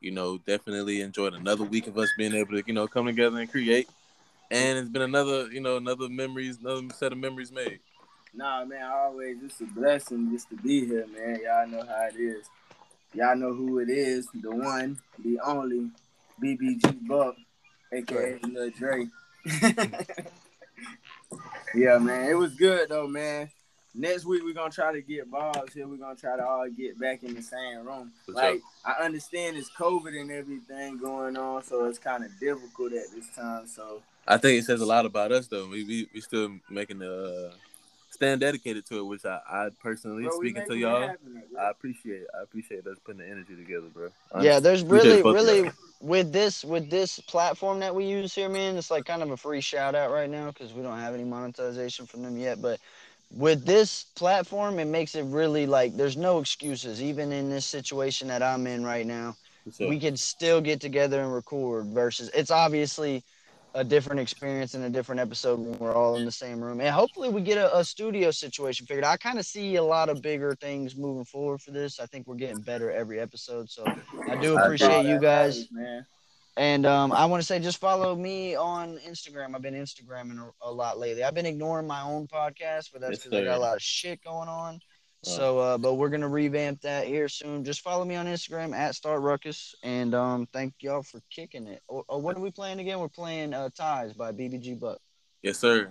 You know, definitely enjoyed another week of us being able to, you know, come together and create. And it's been another, you know, another memories, another set of memories made. Nah, man, always it's a blessing just to be here, man. Y'all know how it is. Y'all know who it is. The one, the only, BBG Buck, aka Lil Dre. yeah, man, it was good though, man. next week we're gonna try to get balls here. We're gonna try to all get back in the same room. For like I understand it's COVID and everything going on, so it's kind of difficult at this time. So I think it says a lot about us though. We we, we still making the uh, stand dedicated to it, which I, I personally bro, speaking to y'all. happen. I appreciate I appreciate us putting the energy together, bro. Yeah, there's really, really y'all. with this with this platform that we use here, man. It's like kind of a free shout out right now because we don't have any monetization from them yet. But with this platform, it makes it really like there's no excuses, even in this situation that I'm in right now. So, we can still get together and record versus it's obviously a different experience and a different episode when we're all in the same room and hopefully we get a, a studio situation figured out. i kind of see a lot of bigger things moving forward for this i think we're getting better every episode so i do I appreciate you guys man. and um, i want to say just follow me on instagram i've been instagramming a, a lot lately i've been ignoring my own podcast but that's because i got a lot of shit going on. So, uh, but we're gonna revamp that here soon. Just follow me on Instagram at Start Ruckus, and um, thank y'all for kicking it. Or, or what are we playing again? We're playing uh, Ties by BBG Buck. yes, sir.